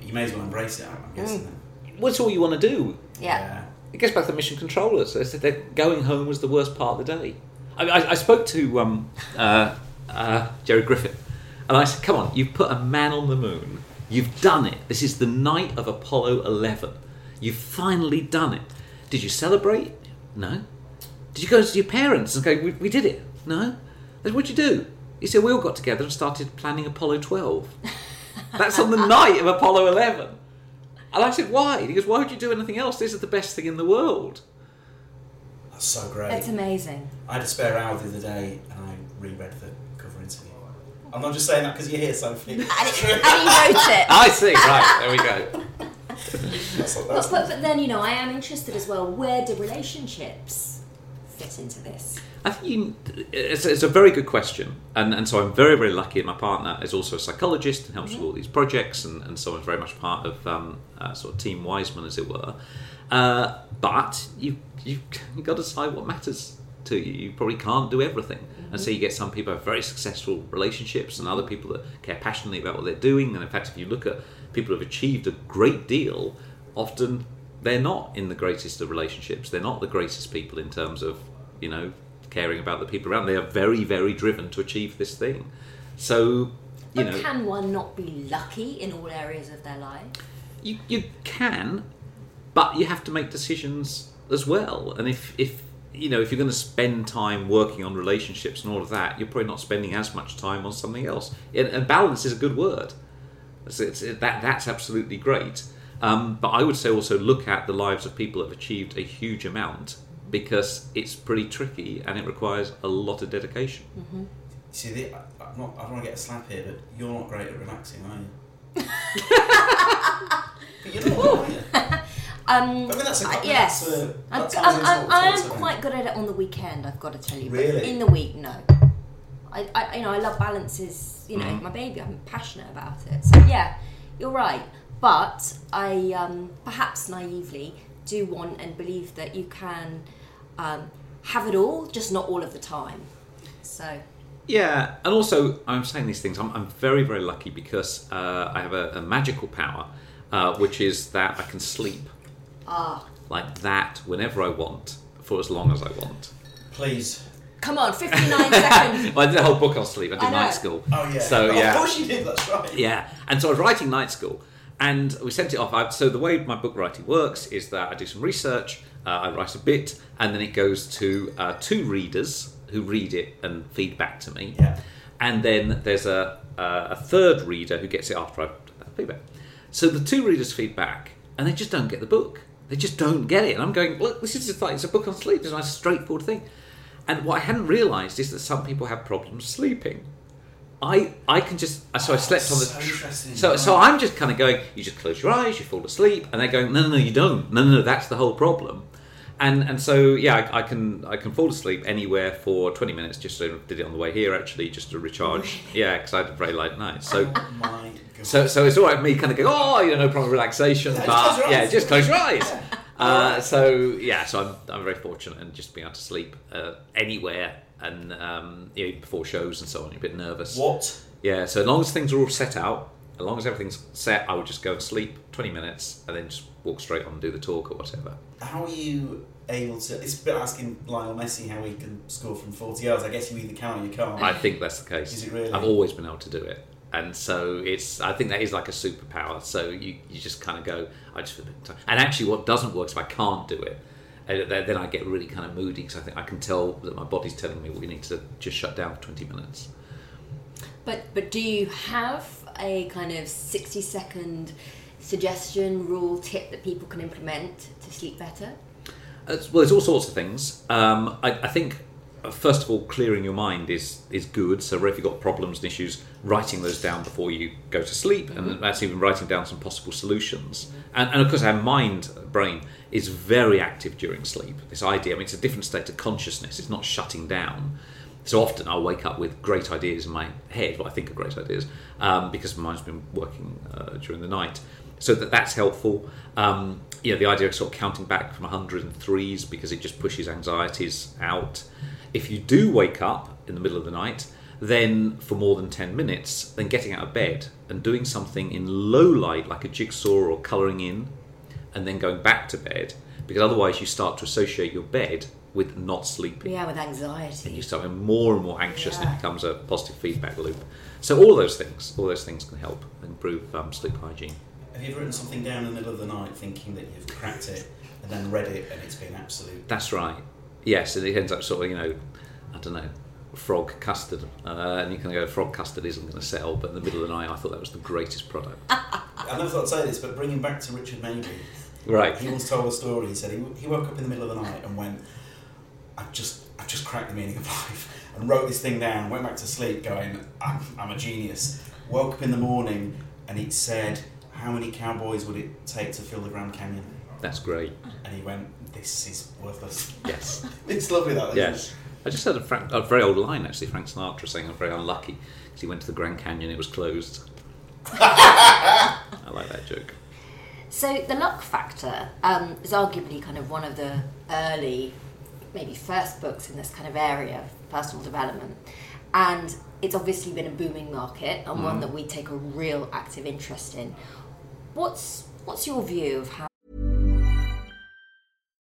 you may as well embrace it. I'm guessing. Mm. then. What's all you want to do? Yeah. It gets back to the mission controllers. They said that going home was the worst part of the day. I, I, I spoke to um, uh, uh, Gerry Griffin, and I said, "Come on, you've put a man on the moon. You've done it. This is the night of Apollo 11. You've finally done it. Did you celebrate? No. Did you go to your parents and go, we, we did it? No. Said, What'd you do? He said, We all got together and started planning Apollo 12. That's on the night of Apollo 11. And I said, why? He goes, why would you do anything else? This is the best thing in the world. That's so great. It's amazing. I had a spare hour the other day and I reread the cover interview. I'm not just saying that because you're here, Sophie. And, it, and he wrote it. I see, right, there we go. That's what- But, but, but then, you know, I am interested as well. Where do relationships fit into this? I think you, it's, it's a very good question, and, and so I'm very very lucky. My partner is also a psychologist and helps with all these projects, and, and so I'm very much part of um, uh, sort of Team Wiseman, as it were. Uh, but you you you got to decide what matters to you. You probably can't do everything, and so you get some people who have very successful relationships, and other people that care passionately about what they're doing. And in fact, if you look at people who have achieved a great deal, often they're not in the greatest of relationships. They're not the greatest people in terms of you know caring about the people around. They are very very driven to achieve this thing. So you But know can one not be lucky in all areas of their life? you, you can, but you have to make decisions as well. And if, if you know if you're going to spend time working on relationships and all of that, you're probably not spending as much time on something else. And, and balance is a good word. It's, it's, that that's absolutely great. Um, but I would say also look at the lives of people that have achieved a huge amount because it's pretty tricky and it requires a lot of dedication. See, the, I, I'm not, I don't want to get a slap here, but you're not great at relaxing, are you? but you're not, are you? Um, I mean, that's a- uh, yes. a- I'm, that I'm, ties into I'm, I'm quite good at it on the weekend, I've got to tell you. But Really? in the week, no. I, I, you know, I love balances. You know, Mm-hmm. my baby. I'm passionate about it. So yeah, you're right. But I, um, perhaps naively, do want and believe that you can um, have it all, just not all of the time. So Yeah, and also I'm saying these things. I'm, I'm very, very lucky because uh, I have a, a magical power, uh, which is that I can sleep ah, like that whenever I want for as long as I want. Please. come on, 59 seconds. Well, I did a whole book on sleep. I did I night school. Oh, yeah. So Oh, yeah, Of course you did, that's right. yeah. And so I was writing night school, and we sent it off. I, so the way my book writing works is that I do some research, I write a bit, and then it goes to uh, two readers who read it and feed back to me. Yeah. And then there's a, uh, a third reader who gets it after I've done feedback. So the two readers feed back, and they just don't get the book. They just don't get it. And I'm going, look, this is just like it's a book on sleep. It's a nice straightforward thing. And what I hadn't realised is that some people have problems sleeping. I I can just so I slept on the so so so I'm just kind of going. You just close your eyes, you fall asleep, and they're going. No, no, no, you don't. No, no, no. That's the whole problem. And and so yeah, I, I can I can fall asleep anywhere for 20 minutes. Just so did it on the way here actually, just to recharge. yeah, because I had a very late night. So. So, so it's all right me kind of going, oh, you know, no problem, relaxation, Yeah, just but close your yeah, eyes. just close your eyes. Uh, so yeah, so I'm, I'm very fortunate and just being able to sleep uh, anywhere and um, you know, before shows and so on. You're a bit nervous. What? Yeah, so as long as things are all set out, as long as everything's set, I would just go and sleep 20 minutes and then just walk straight on and do the talk or whatever. How are you able to? It's a bit asking Lionel Messi how he can score from 40 yards. I guess you either can or you can't. I think that's the case. Is it really? I've always been able to do it. And so it's, I think that is like a superpower. So you, you just kind of go, I just feel a bit tired. And actually, what doesn't work is if I can't do it. Uh, and then then I get really kind of moody because I think I can tell that my body's telling me we need to just shut down for 20 minutes. But but do you have a kind of sixty second suggestion, rule, tip that people can implement to sleep better? Well, there's all sorts of things. Um, I, I think, uh, first of all, clearing your mind is is good. So, if you've got problems and issues, writing those down before you go to sleep, and that's even writing down some possible solutions. And, and of course, our mind, uh, brain, is very active during sleep. This idea, I mean, it's a different state of consciousness. It's not shutting down. So often I'll wake up with great ideas in my head, what I think are great ideas, um, because my mind's been working uh, during the night. So that that's helpful. Um, you know, the idea of sort of counting back from 103s because it just pushes anxieties out. If you do wake up in the middle of the night, then for more than 10 minutes, then getting out of bed and doing something in low light like a jigsaw or colouring in, and then going back to bed, because otherwise you start to associate your bed with not sleeping Yeah, with anxiety. and you start becoming more and more anxious and it becomes a positive feedback loop. So all those things, all those things can help improve um, sleep hygiene. Have you ever written something down in the middle of the night thinking that you've cracked it and then read it and it's been absolute? That's right. Yes, and it ends up sort of, you know, I don't know, frog custard, uh, and you can go frog custard isn't going to sell, but in the middle of the night, I thought that was the greatest product. I never thought I'd say this, but bringing back to Richard Maybe, right. he once told a story. He said he, he woke up in the middle of the night and went, "I've just I've just cracked the meaning of life," and wrote this thing down. Went back to sleep, going, "I'm, I'm a genius." Woke up in the morning and it said, "How many cowboys would it take to fill the Grand Canyon?" That's great. And he went, "This is worthless." Yes. it's lovely that. isn't it? Yes. I just heard a, Frank, a very old line actually, Frank Sinatra saying I'm very unlucky because he went to the Grand Canyon, it was closed. I like that joke. So the luck factor um, is arguably kind of one of the early, maybe first books in this kind of area of personal development, and it's obviously been a booming market and one that we take a real active interest in. What's what's your view of how?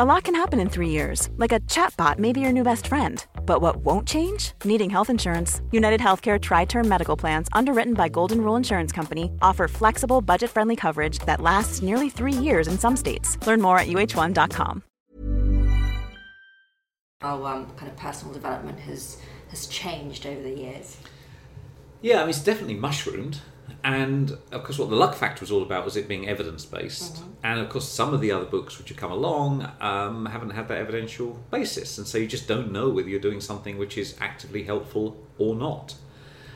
A lot can happen in three years, like a chatbot may be your new best friend. But what won't change? Needing health insurance. United Healthcare Tri Term Medical Plans, underwritten by Golden Rule Insurance Company, offer flexible, budget friendly coverage that lasts nearly three years in some states. Learn more at uh1.com. Our um, kind of personal development has has changed over the years. Yeah, I mean, it's definitely mushroomed. And of course, what the luck factor was all about was it being evidence based. And of course, some of the other books which have come along um, haven't had that evidential basis. And so you just don't know whether you're doing something which is actively helpful or not.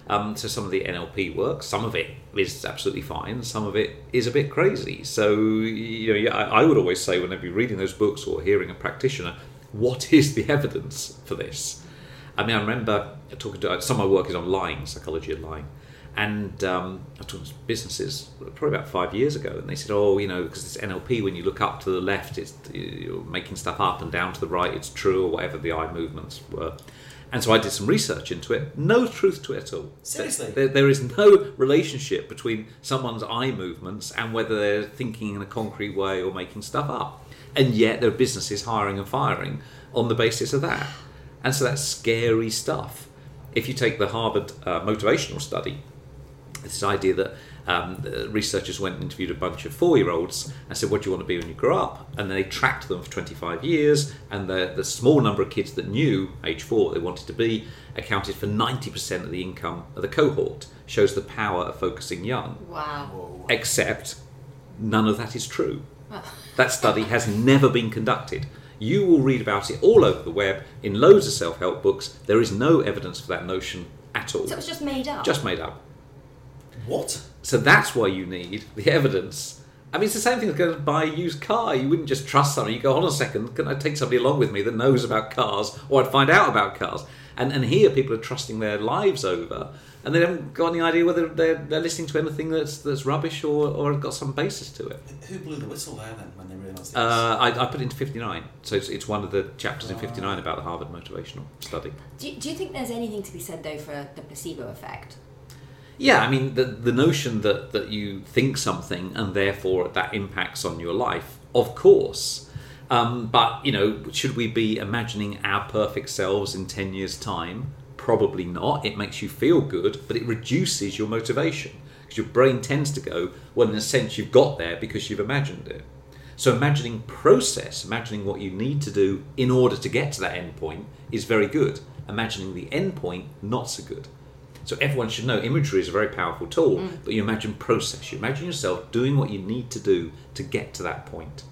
Um, so some of the NLP work, some of it is absolutely fine, some of it is a bit crazy. So you know, I I would always say whenever you're reading those books or hearing a practitioner, what is the evidence for this? I mean, I remember talking to some of my work is on lying, psychology of lying, and um, I was talking to businesses probably about five years ago, and they said, "Oh, you know, because it's NLP. When you look up to the left, it's you're making stuff up, and down to the right, it's true, or whatever the eye movements were." And so I did some research into it. No truth to it at all. Seriously? There, there is no relationship between someone's eye movements and whether they're thinking in a concrete way or making stuff up. And yet there are businesses hiring and firing on the basis of that. And so that's scary stuff. If you take the Harvard uh, motivational study, this idea that um, researchers went and interviewed a bunch of four-year-olds and said, "What do you want to be when you grow up?" And then they tracked them for 25 years, and the, the small number of kids that knew age four what they wanted to be accounted for 90% of the income of the cohort. Shows the power of focusing young. Wow. Except none of that is true. That study has never been conducted. You will read about it all over the web in loads of self-help books. There is no evidence for that notion at all. So it was just made up. Just made up. What? So that's why you need the evidence. I mean, it's the same thing as going to buy a used car. You wouldn't just trust someone. You go, hold on a second, can I take somebody along with me that knows about cars, or I'd find out about cars? And and here people are trusting their lives over, and they haven't got any idea whether they're, they're listening to anything that's that's rubbish or or got some basis to it. Who blew the whistle there then when they realised this? Uh, I, I put it into 59, so it's, it's one of the chapters in 59 about the Harvard motivational study. Do, do you think there's anything to be said though for the placebo effect? Yeah, I mean the the notion that that you think something and therefore that impacts on your life, of course. Um, but you know, should we be imagining our perfect selves in ten years' time? Probably not. It makes you feel good, but it reduces your motivation because your brain tends to go, well, in a sense, you've got there because you've imagined it. So imagining process, imagining what you need to do in order to get to that end point is very good. Imagining the end point, not so good. So everyone should know imagery is a very powerful tool, mm. but you imagine process. You imagine yourself doing what you need to do to get to that point.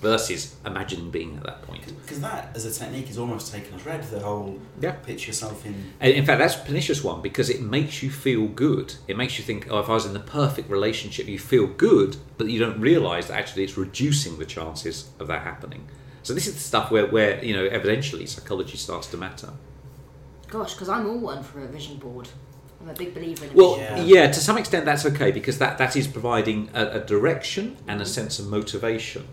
versus imagining being at that point. Because that, as a technique, is almost taken as read. The whole Yeah. pitch yourself in. And in fact, that's a pernicious one because it makes you feel good. It makes you think, oh, if I was in the perfect relationship, you feel good, but you don't realise that actually it's reducing the chances of that happening. So this is the stuff where, where you know, evidentially psychology starts to matter. Gosh, because I'm all one for a vision board. I'm a big believer in Well, vision yeah. to some extent that's okay because that, that is providing a, a direction and a mm-hmm. sense of motivation.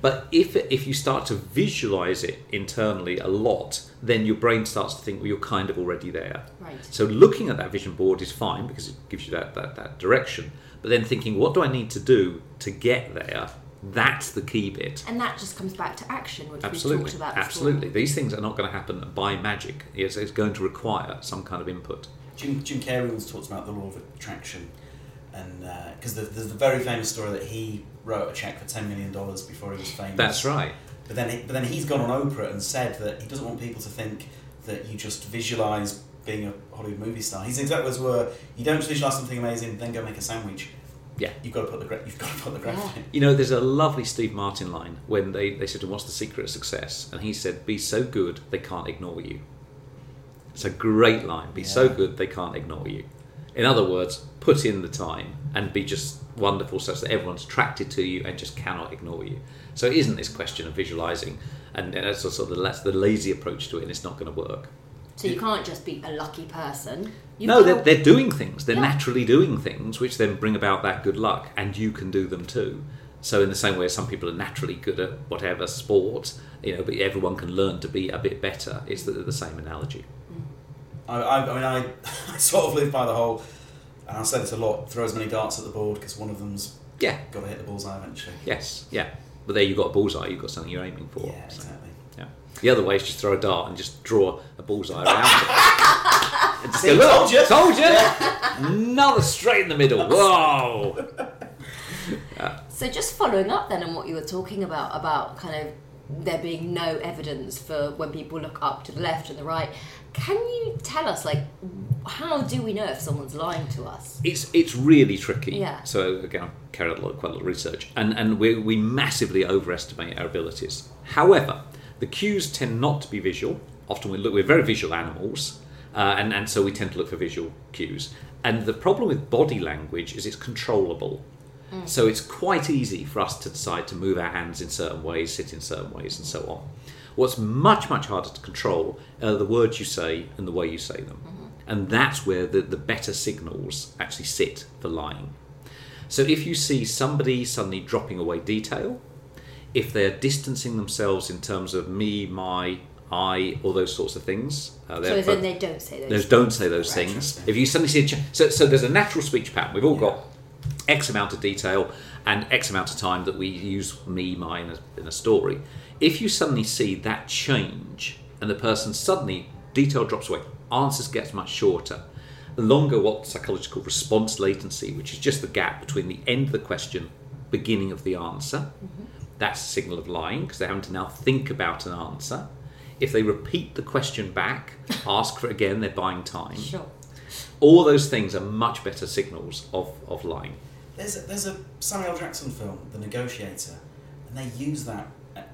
But if if you start to visualize it internally a lot, then your brain starts to think, well, you're kind of already there. Right. So looking at that vision board is fine because it gives you that, that, that direction. But then thinking, what do I need to do to get there? That's the key bit. And that just comes back to action, which Absolutely, talked about before. absolutely. These things are not going to happen by magic. It's, it's going to require some kind of input. Jim, Jim Carrey once talks about the law of attraction, and uh, because there's the very famous story that he wrote a check for ten million dollars before he was famous. That's right. But then, he, but then he's gone on Oprah and said that he doesn't want people to think that you just visualize being a Hollywood movie star. His exact words were, "You don't just visualize something amazing, then go make a sandwich. Yeah. You've got to put the gra- you've got to put the graph in." You know, there's a lovely Steve Martin line when they, they said What's the secret of success? And he said, Be so good they can't ignore you. It's a great line. Be so good they can't ignore you. In other words, put in the time and be just wonderful such that everyone's attracted to you and just cannot ignore you. So it isn't this question of visualizing, and, and that's sort of the, that's the lazy approach to it, and it's not going to work. So you can't just be a lucky person. You've no, they're, they're doing things. They're Yeah. naturally doing things, which then bring about that good luck, and you can do them too. So, in the same way as some people are naturally good at whatever sport, you know, but everyone can learn to be a bit better. It's the, the same analogy. I, I, I mean, I, I sort of live by the whole, and I say this a lot: throw as many darts at the board because one of them's Yeah. got to hit the bullseye eventually. Yes. Yeah. But there you've got a bullseye. You've got something you're aiming for. Yeah, So, exactly. yeah. The other way is just throw a dart and just draw a bullseye around it. And just See, go, "Look, told you." Told you. Another straight in the middle. Whoa. So just following up then on what you were talking about, about kind of there being no evidence for when people look up to the left and the right, can you tell us like how do we know if someone's lying to us? It's it's really tricky. Yeah. So again, I've carried out a lot, quite a lot of research, and and we we massively overestimate our abilities. However, the cues tend not to be visual. Often we look. We're very visual animals, uh, and and so we tend to look for visual cues. And the problem with body language is it's controllable. So it's quite easy for us to decide to move our hands in certain ways, sit in certain ways, and so on. What's much, much harder to control are the words you say and the way you say them. And that's where the, the better signals actually sit for lying. So if you see somebody suddenly dropping away detail, if they're distancing themselves in terms of me, my, I, all those sorts of things, uh, So they're as in both- they don't say those. those don't say those things. If you suddenly see a ch- so, so there's a natural speech pattern. We've all got X amount of detail and X amount of time that we use me, mine in a, in a story. If you suddenly see that change and the person suddenly detail drops away, answers gets much shorter. Longer what psychologists call response latency, which is just the gap between the end of the question, beginning of the answer. Mm-hmm. That's a signal of lying because they're having to now think about an answer. If they repeat the question back, ask for it again, they're buying time. Sure. All those things are much better signals of, of lying. There's a, there's a Samuel Jackson film, The Negotiator, and they use that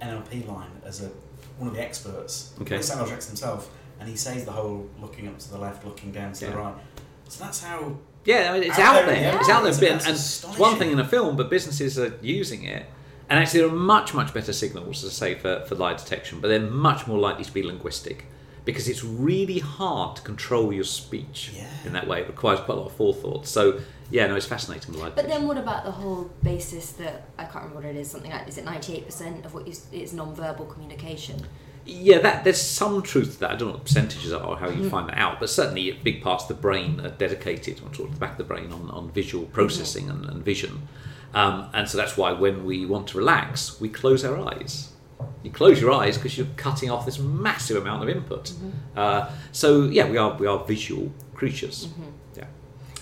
NLP line as a one of the experts. Okay. Samuel Jackson himself, and he says the whole looking up to the left, looking down to Yeah. the right. So that's how. Yeah, I mean, it's Out there, there. yeah. It's out there. It's- but- and it's one thing in a film, but businesses are using it. And actually, there are much, much better signals, as I say, for, for lie detection, but they're much more likely to be linguistic because it's really hard to control your speech Yeah. in that way. It requires quite a lot of forethought. So, yeah, no, it's fascinating, the But detection. then what about the whole basis that I can't remember what it is, something like is it ninety eight percent of what you s- is non-verbal communication? Yeah, that there's some truth to that. I don't know what percentages are or how you find that out, but certainly big parts of the brain are dedicated, or towards the back of the brain, on, on visual processing and, and vision. Um, and so that's why when we want to relax, we close our eyes. You close your eyes because you're cutting off this massive amount of input. Uh, so yeah, we are we are visual creatures. Yeah.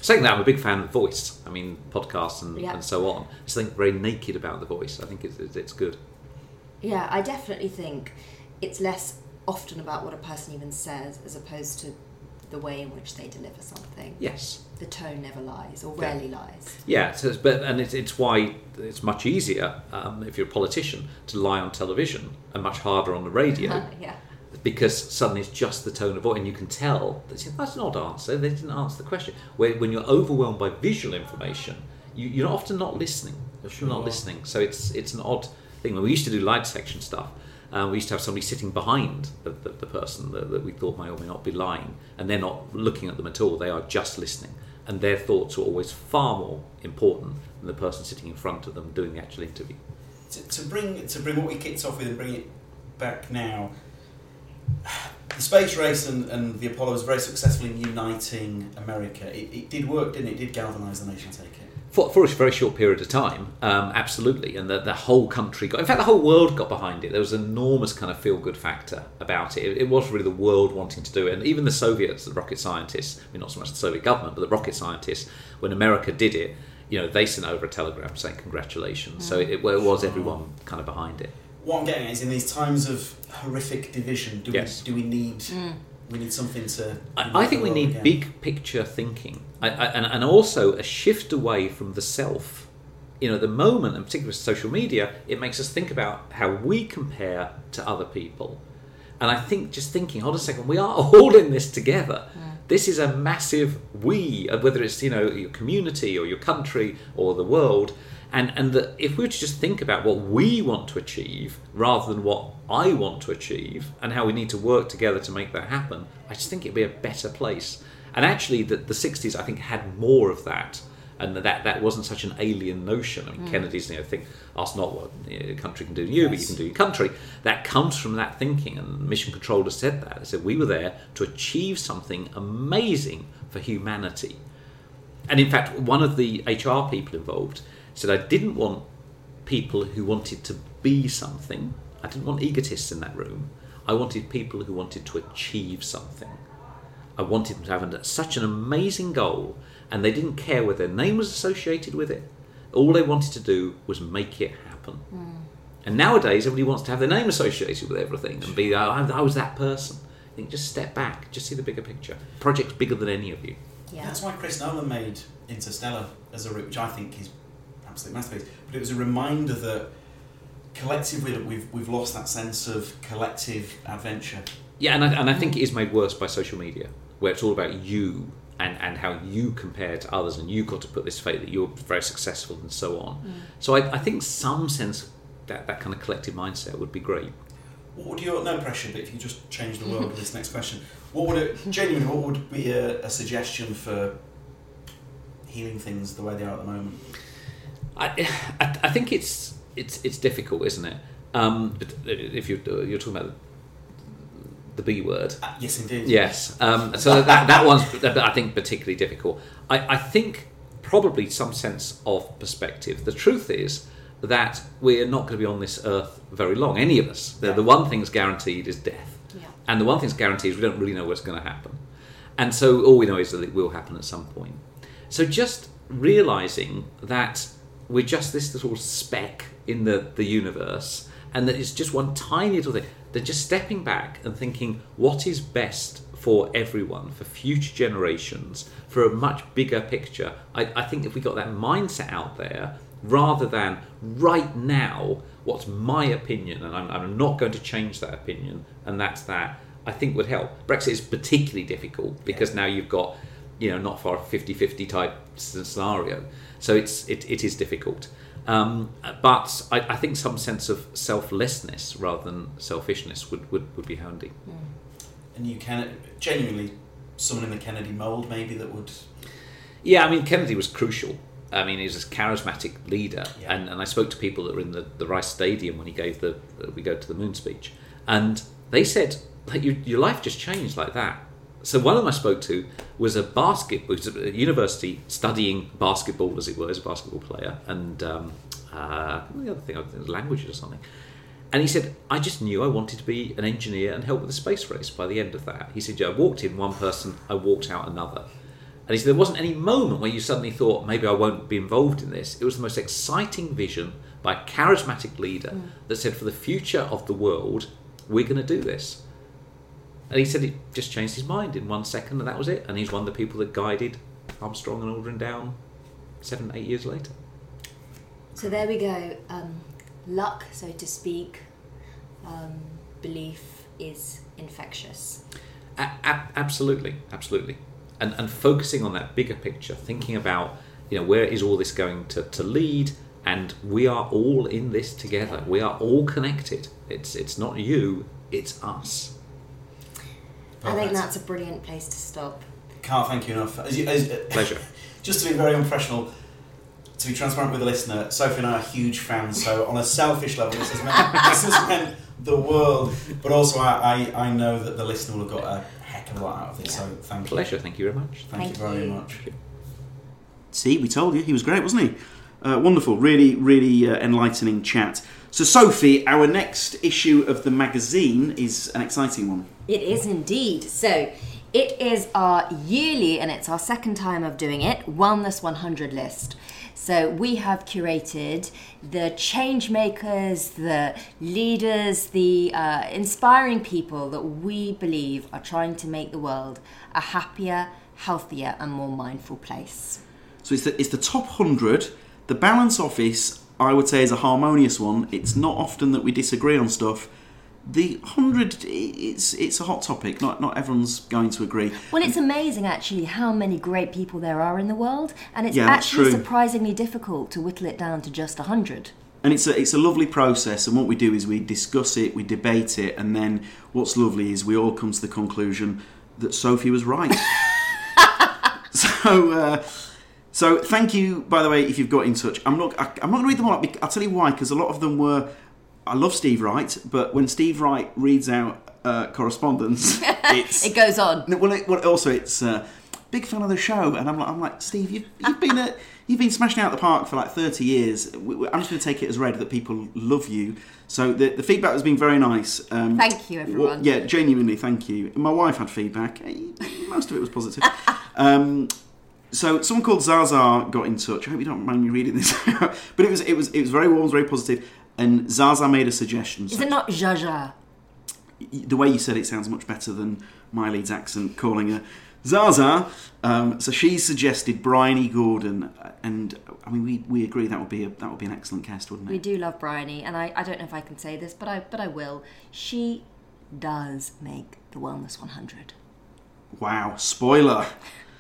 Saying that, I'm a big fan of voice. I mean, podcasts and, Yeah. and so on. There's something very naked about the voice. I think it's, it's good. Yeah, I definitely think it's less often about what a person even says as opposed to the way in which they deliver something. Yes. The tone never lies, or Yeah. rarely lies. Yeah, so it's, but and it's, it's why it's much easier um, if you're a politician to lie on television and much harder on the radio yeah. because suddenly it's just the tone of voice and you can tell that that's an odd answer. They didn't answer the question. Where when you're overwhelmed by visual information, you, you're often not listening. You're often not listening. So it's it's an odd thing. When we used to do lie detection stuff, uh, we used to have somebody sitting behind the, the, the person that, that we thought may or may not be lying, and they're not looking at them at all. They are just listening, and their thoughts are always far more important than the person sitting in front of them doing the actual interview. to, to bring to bring what we kicked off with and bring it back now. The space race and, and the Apollo was very successful in uniting America. It, it did work, didn't it? It did galvanise the nation. Take it. For, for a very short period of time, um, absolutely, and the, the whole country got, in fact, the whole world got behind it. There was an enormous kind of feel good factor about it. it. It was really the world wanting to do it, and even the Soviets, the rocket scientists, I mean, not so much the Soviet government, but the rocket scientists, when America did it, you know, they sent over a telegram saying congratulations. So it, it was everyone kind of behind it. What I'm getting at is in these times of horrific division, do Yes. we do we need we need something to? I, I think we need again? big picture thinking, I, I, and, and also a shift away from the self. You know, at the moment, and particularly with social media, it makes us think about how we compare to other people. And I think just thinking, hold on a second, we are all in this together. This is a massive we, uh, whether it's you know your community or your country or the world. And and that if we were to just think about what we want to achieve rather than what I want to achieve and how we need to work together to make that happen, I just think it'd be a better place. And actually, the, the 60s, I think, had more of that. And that that wasn't such an alien notion. I mean, mm. Kennedy's you know, think, ask not what a country can do to you, but you can do your country. That comes from that thinking. And Mission Control has said that. They said, we were there to achieve something amazing for humanity. And in fact, one of the HR people involved said, I didn't want people who wanted to be something. I didn't want egotists in that room. I wanted people who wanted to achieve something. I wanted them to have an- such an amazing goal, and they didn't care whether their name was associated with it. All they wanted to do was make it happen. Hmm. And nowadays, everybody wants to have their name associated with everything and be, oh, I, I was that person. I think just step back, just see the bigger picture. Project's bigger than any of you. Yeah. That's why Chris Nolan made Interstellar as a route, which I think is absolute masterpiece. But it was a reminder that collectively we've we've lost that sense of collective adventure. Yeah, and I, and I think it is made worse by social media, where it's all about you and, and how you compare to others, and you've got to put this fate that you're very successful and so on. Mm. So I, I think some sense that that kind of collective mindset would be great. What would your no pressure? But if you just change the world with this next question, what would it genuinely? What would be a, a suggestion for healing things the way they are at the moment? I, I, I think it's it's it's difficult, isn't it? Um, if you're you're talking about the B word, Uh, yes, indeed. Yes. Um, so that that one's I think particularly difficult. I, I think probably some sense of perspective. The truth is that we're not going to be on this earth very long. Any of us. The, the one thing's guaranteed is death, Yeah. and the one thing's guaranteed is we don't really know what's going to happen. And so all we know is that it will happen at some point. So just realizing that we're just this little speck in the, the universe and that it's just one tiny little thing. They're just stepping back and thinking what is best for everyone, for future generations, for a much bigger picture. I, I think if we got that mindset out there, rather than right now, what's my opinion, and I'm, I'm not going to change that opinion, and that's that, I think would help. Brexit is particularly difficult because now you've got, you know, not far 50 50 type scenario. So it's it, it is difficult. Um, but I, I think some sense of selflessness rather than selfishness would, would, would be handy. And you can genuinely someone in the Kennedy mold maybe that would. Yeah, I mean, Kennedy was crucial. I mean, he was a charismatic leader, Yeah. and, and I spoke to people that were in the, the Rice Stadium when he gave the uh, "We Go to the Moon" speech, and they said like your, your life just changed like that. So one of them I spoke to was a basket, was at university studying basketball, as it were, as a basketball player, and um, uh, the other thing, I think was languages or something. And he said, I just knew I wanted to be an engineer and help with the space race by the end of that. He said, yeah, I walked in one person, I walked out another. And he said, there wasn't any moment where you suddenly thought, maybe I won't be involved in this. It was the most exciting vision by a charismatic leader that said, for the future of the world, we're going to do this. And he said he just changed his mind in one second, and that was it. And he's one of the people that guided Armstrong and Aldrin down seven, eight years later. So there we go. Um, luck, so to speak, um, belief is infectious. A- a- absolutely, absolutely. And, and focusing on that bigger picture, thinking about, you know, where is all this going to, to lead? And we are all in this together. We are all connected. It's, it's not you, it's us. I think that's a brilliant place to stop. Can't thank you enough. As you, as, Pleasure. Just to be very unprofessional, to be transparent with the listener, Sophie and I are huge fans. So on a selfish level, this has meant, this has meant the world. But also, I, I, I know that the listener will have got a heck of a lot out of this. So thank you. Pleasure. Thank you very much. Thank, Thank you very you. much. See, we told you he was great, wasn't he? Uh, wonderful, really, really uh, enlightening chat. So, Sophie, our next issue of the magazine is an exciting one. It is indeed. So, it is our yearly, and it's our second time of doing it, Wellness 100 list. So, we have curated the change makers, the leaders, the uh, inspiring people that we believe are trying to make the world a happier, healthier, and more mindful place. So it's the, it's the top 100. The balance office, I would say, is a harmonious one. It's not often that we disagree on stuff. The hundred, it's it's a hot topic. Not, not everyone's going to agree. Well, it's amazing actually how many great people there are in the world, and it's Yeah, actually surprisingly difficult to whittle it down to just a 100. And it's a, it's a lovely process. And what we do is we discuss it, we debate it, and then what's lovely is we all come to the conclusion that Sophie was right. so, uh, so thank you, by the way, if you've got in touch. I'm not, I, I'm not going to read them all. bec- I'll tell you why, because a lot of them were. I love Steve Wright, but when Steve Wright reads out uh, correspondence, it's It goes on. well, it, well, also it's uh, big fan of the show, and I'm like, I'm like Steve, you've, you've been a, you've been smashing out the park for like 30 years. I'm just going to take it as read that people love you. So the, the feedback has been very nice. Um, Thank you, everyone. well, yeah, genuinely, thank you. My wife had feedback. Eh, Most of it was positive. um, so someone called Zaza got in touch. I hope you don't mind me reading this but it was it was it was very warm, was very. And Zaza made a suggestion. Is it not Jaja? the way you said it sounds much better than my Leeds accent calling her Zaza. Um, so she suggested Bryony Gordon, and I mean we, we agree that would be a, that would be an excellent cast, wouldn't it? We do love Bryony, and I, I don't know if I can say this, but I but I will. She does make the Wellness 100. Wow! Spoiler,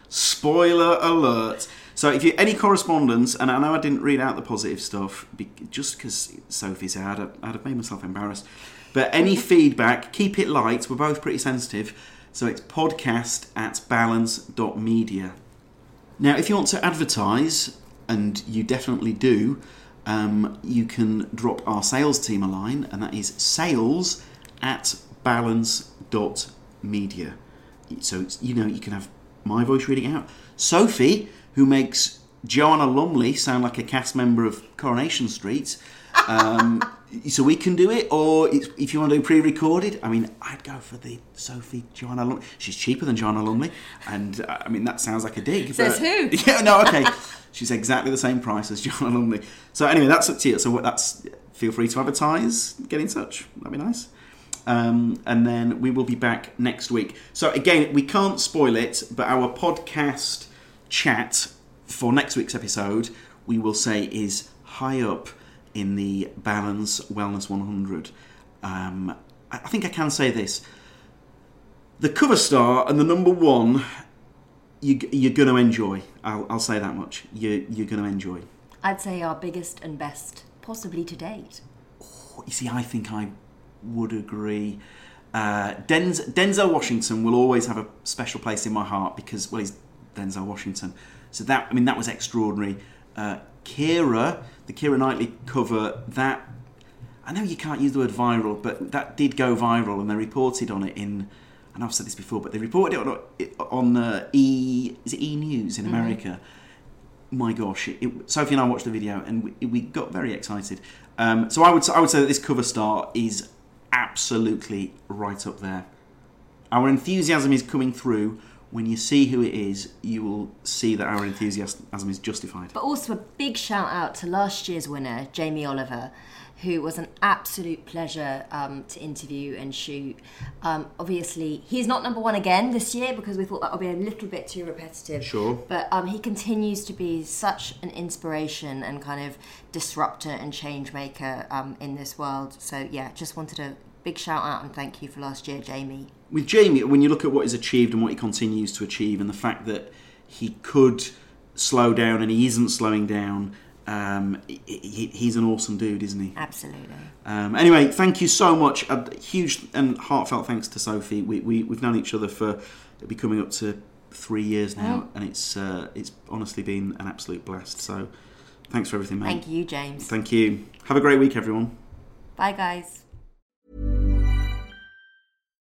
spoiler alert. So if you any correspondence, and I know I didn't read out the positive stuff, be, just because Sophie said I'd have, I'd have made myself embarrassed. But any feedback, keep it light. We're both pretty sensitive. So it's podcast at balance.media. Now, if you want to advertise, and you definitely do, um, you can drop our sales team a line, and that is sales at balance.media. So, it's, you know, you can have my voice reading out. Sophie, who makes Joanna Lumley sound like a cast member of Coronation Street. Um, so we can do it, or if you want to do pre-recorded, I mean, I'd go for the Sophie Joanna Lumley. She's cheaper than Joanna Lumley, and uh, I mean that sounds like a dig. Says but- who? Yeah, no, okay. She's exactly the same price as Joanna Lumley. So anyway, that's up to you. So what- that's feel free to advertise, get in touch. That'd be nice. Um, and then we will be back next week. So again, we can't spoil it, but our podcast chat for next week's episode, we will say is high up in the Balance Wellness 100. Um, I think I can say this: the cover star and the number one, you, you're going to enjoy. I'll, I'll say that much. You, you're going to enjoy. I'd say our biggest and best, possibly to date. You see, I think I would agree. Uh, Denz- Denzel Washington will always have a special place in my heart because, well, he's Denzel Washington. So that, I mean, that was extraordinary. Uh, Keira, the Keira Knightley cover, that I know you can't use the word viral, but that did go viral, and they reported on it in. and I've said this before, but they reported it on, on uh, E. Is it E News in America? My gosh, it, it, Sophie and I watched the video, and we, we got very excited. Um, so I would I would say that this cover star is absolutely right up there. Our enthusiasm is coming through. when you see who it is, you will see that our enthusiasm is justified. But also a big shout out to last year's winner, Jamie Oliver, who was an absolute pleasure um, to interview and shoot. Um, obviously, he's not number one again this year because we thought that would be a little bit too repetitive. Sure. But um, he continues to be such an inspiration and kind of disruptor and change maker um, in this world. So, yeah, just wanted a big shout out and thank you for last year, Jamie. With Jamie, when you look at what he's achieved and what he continues to achieve, and the fact that he could slow down and he isn't slowing down um, he, he's an awesome dude, isn't he? Absolutely. Um, anyway, thank you so much. A huge and heartfelt thanks to Sophie. We, we, we've known each other for it'll be coming up to three years now, oh. and it's uh, it's honestly been an absolute blast. So, thanks for everything, mate. Thank you, James. Thank you. Have a great week, everyone. Bye, guys.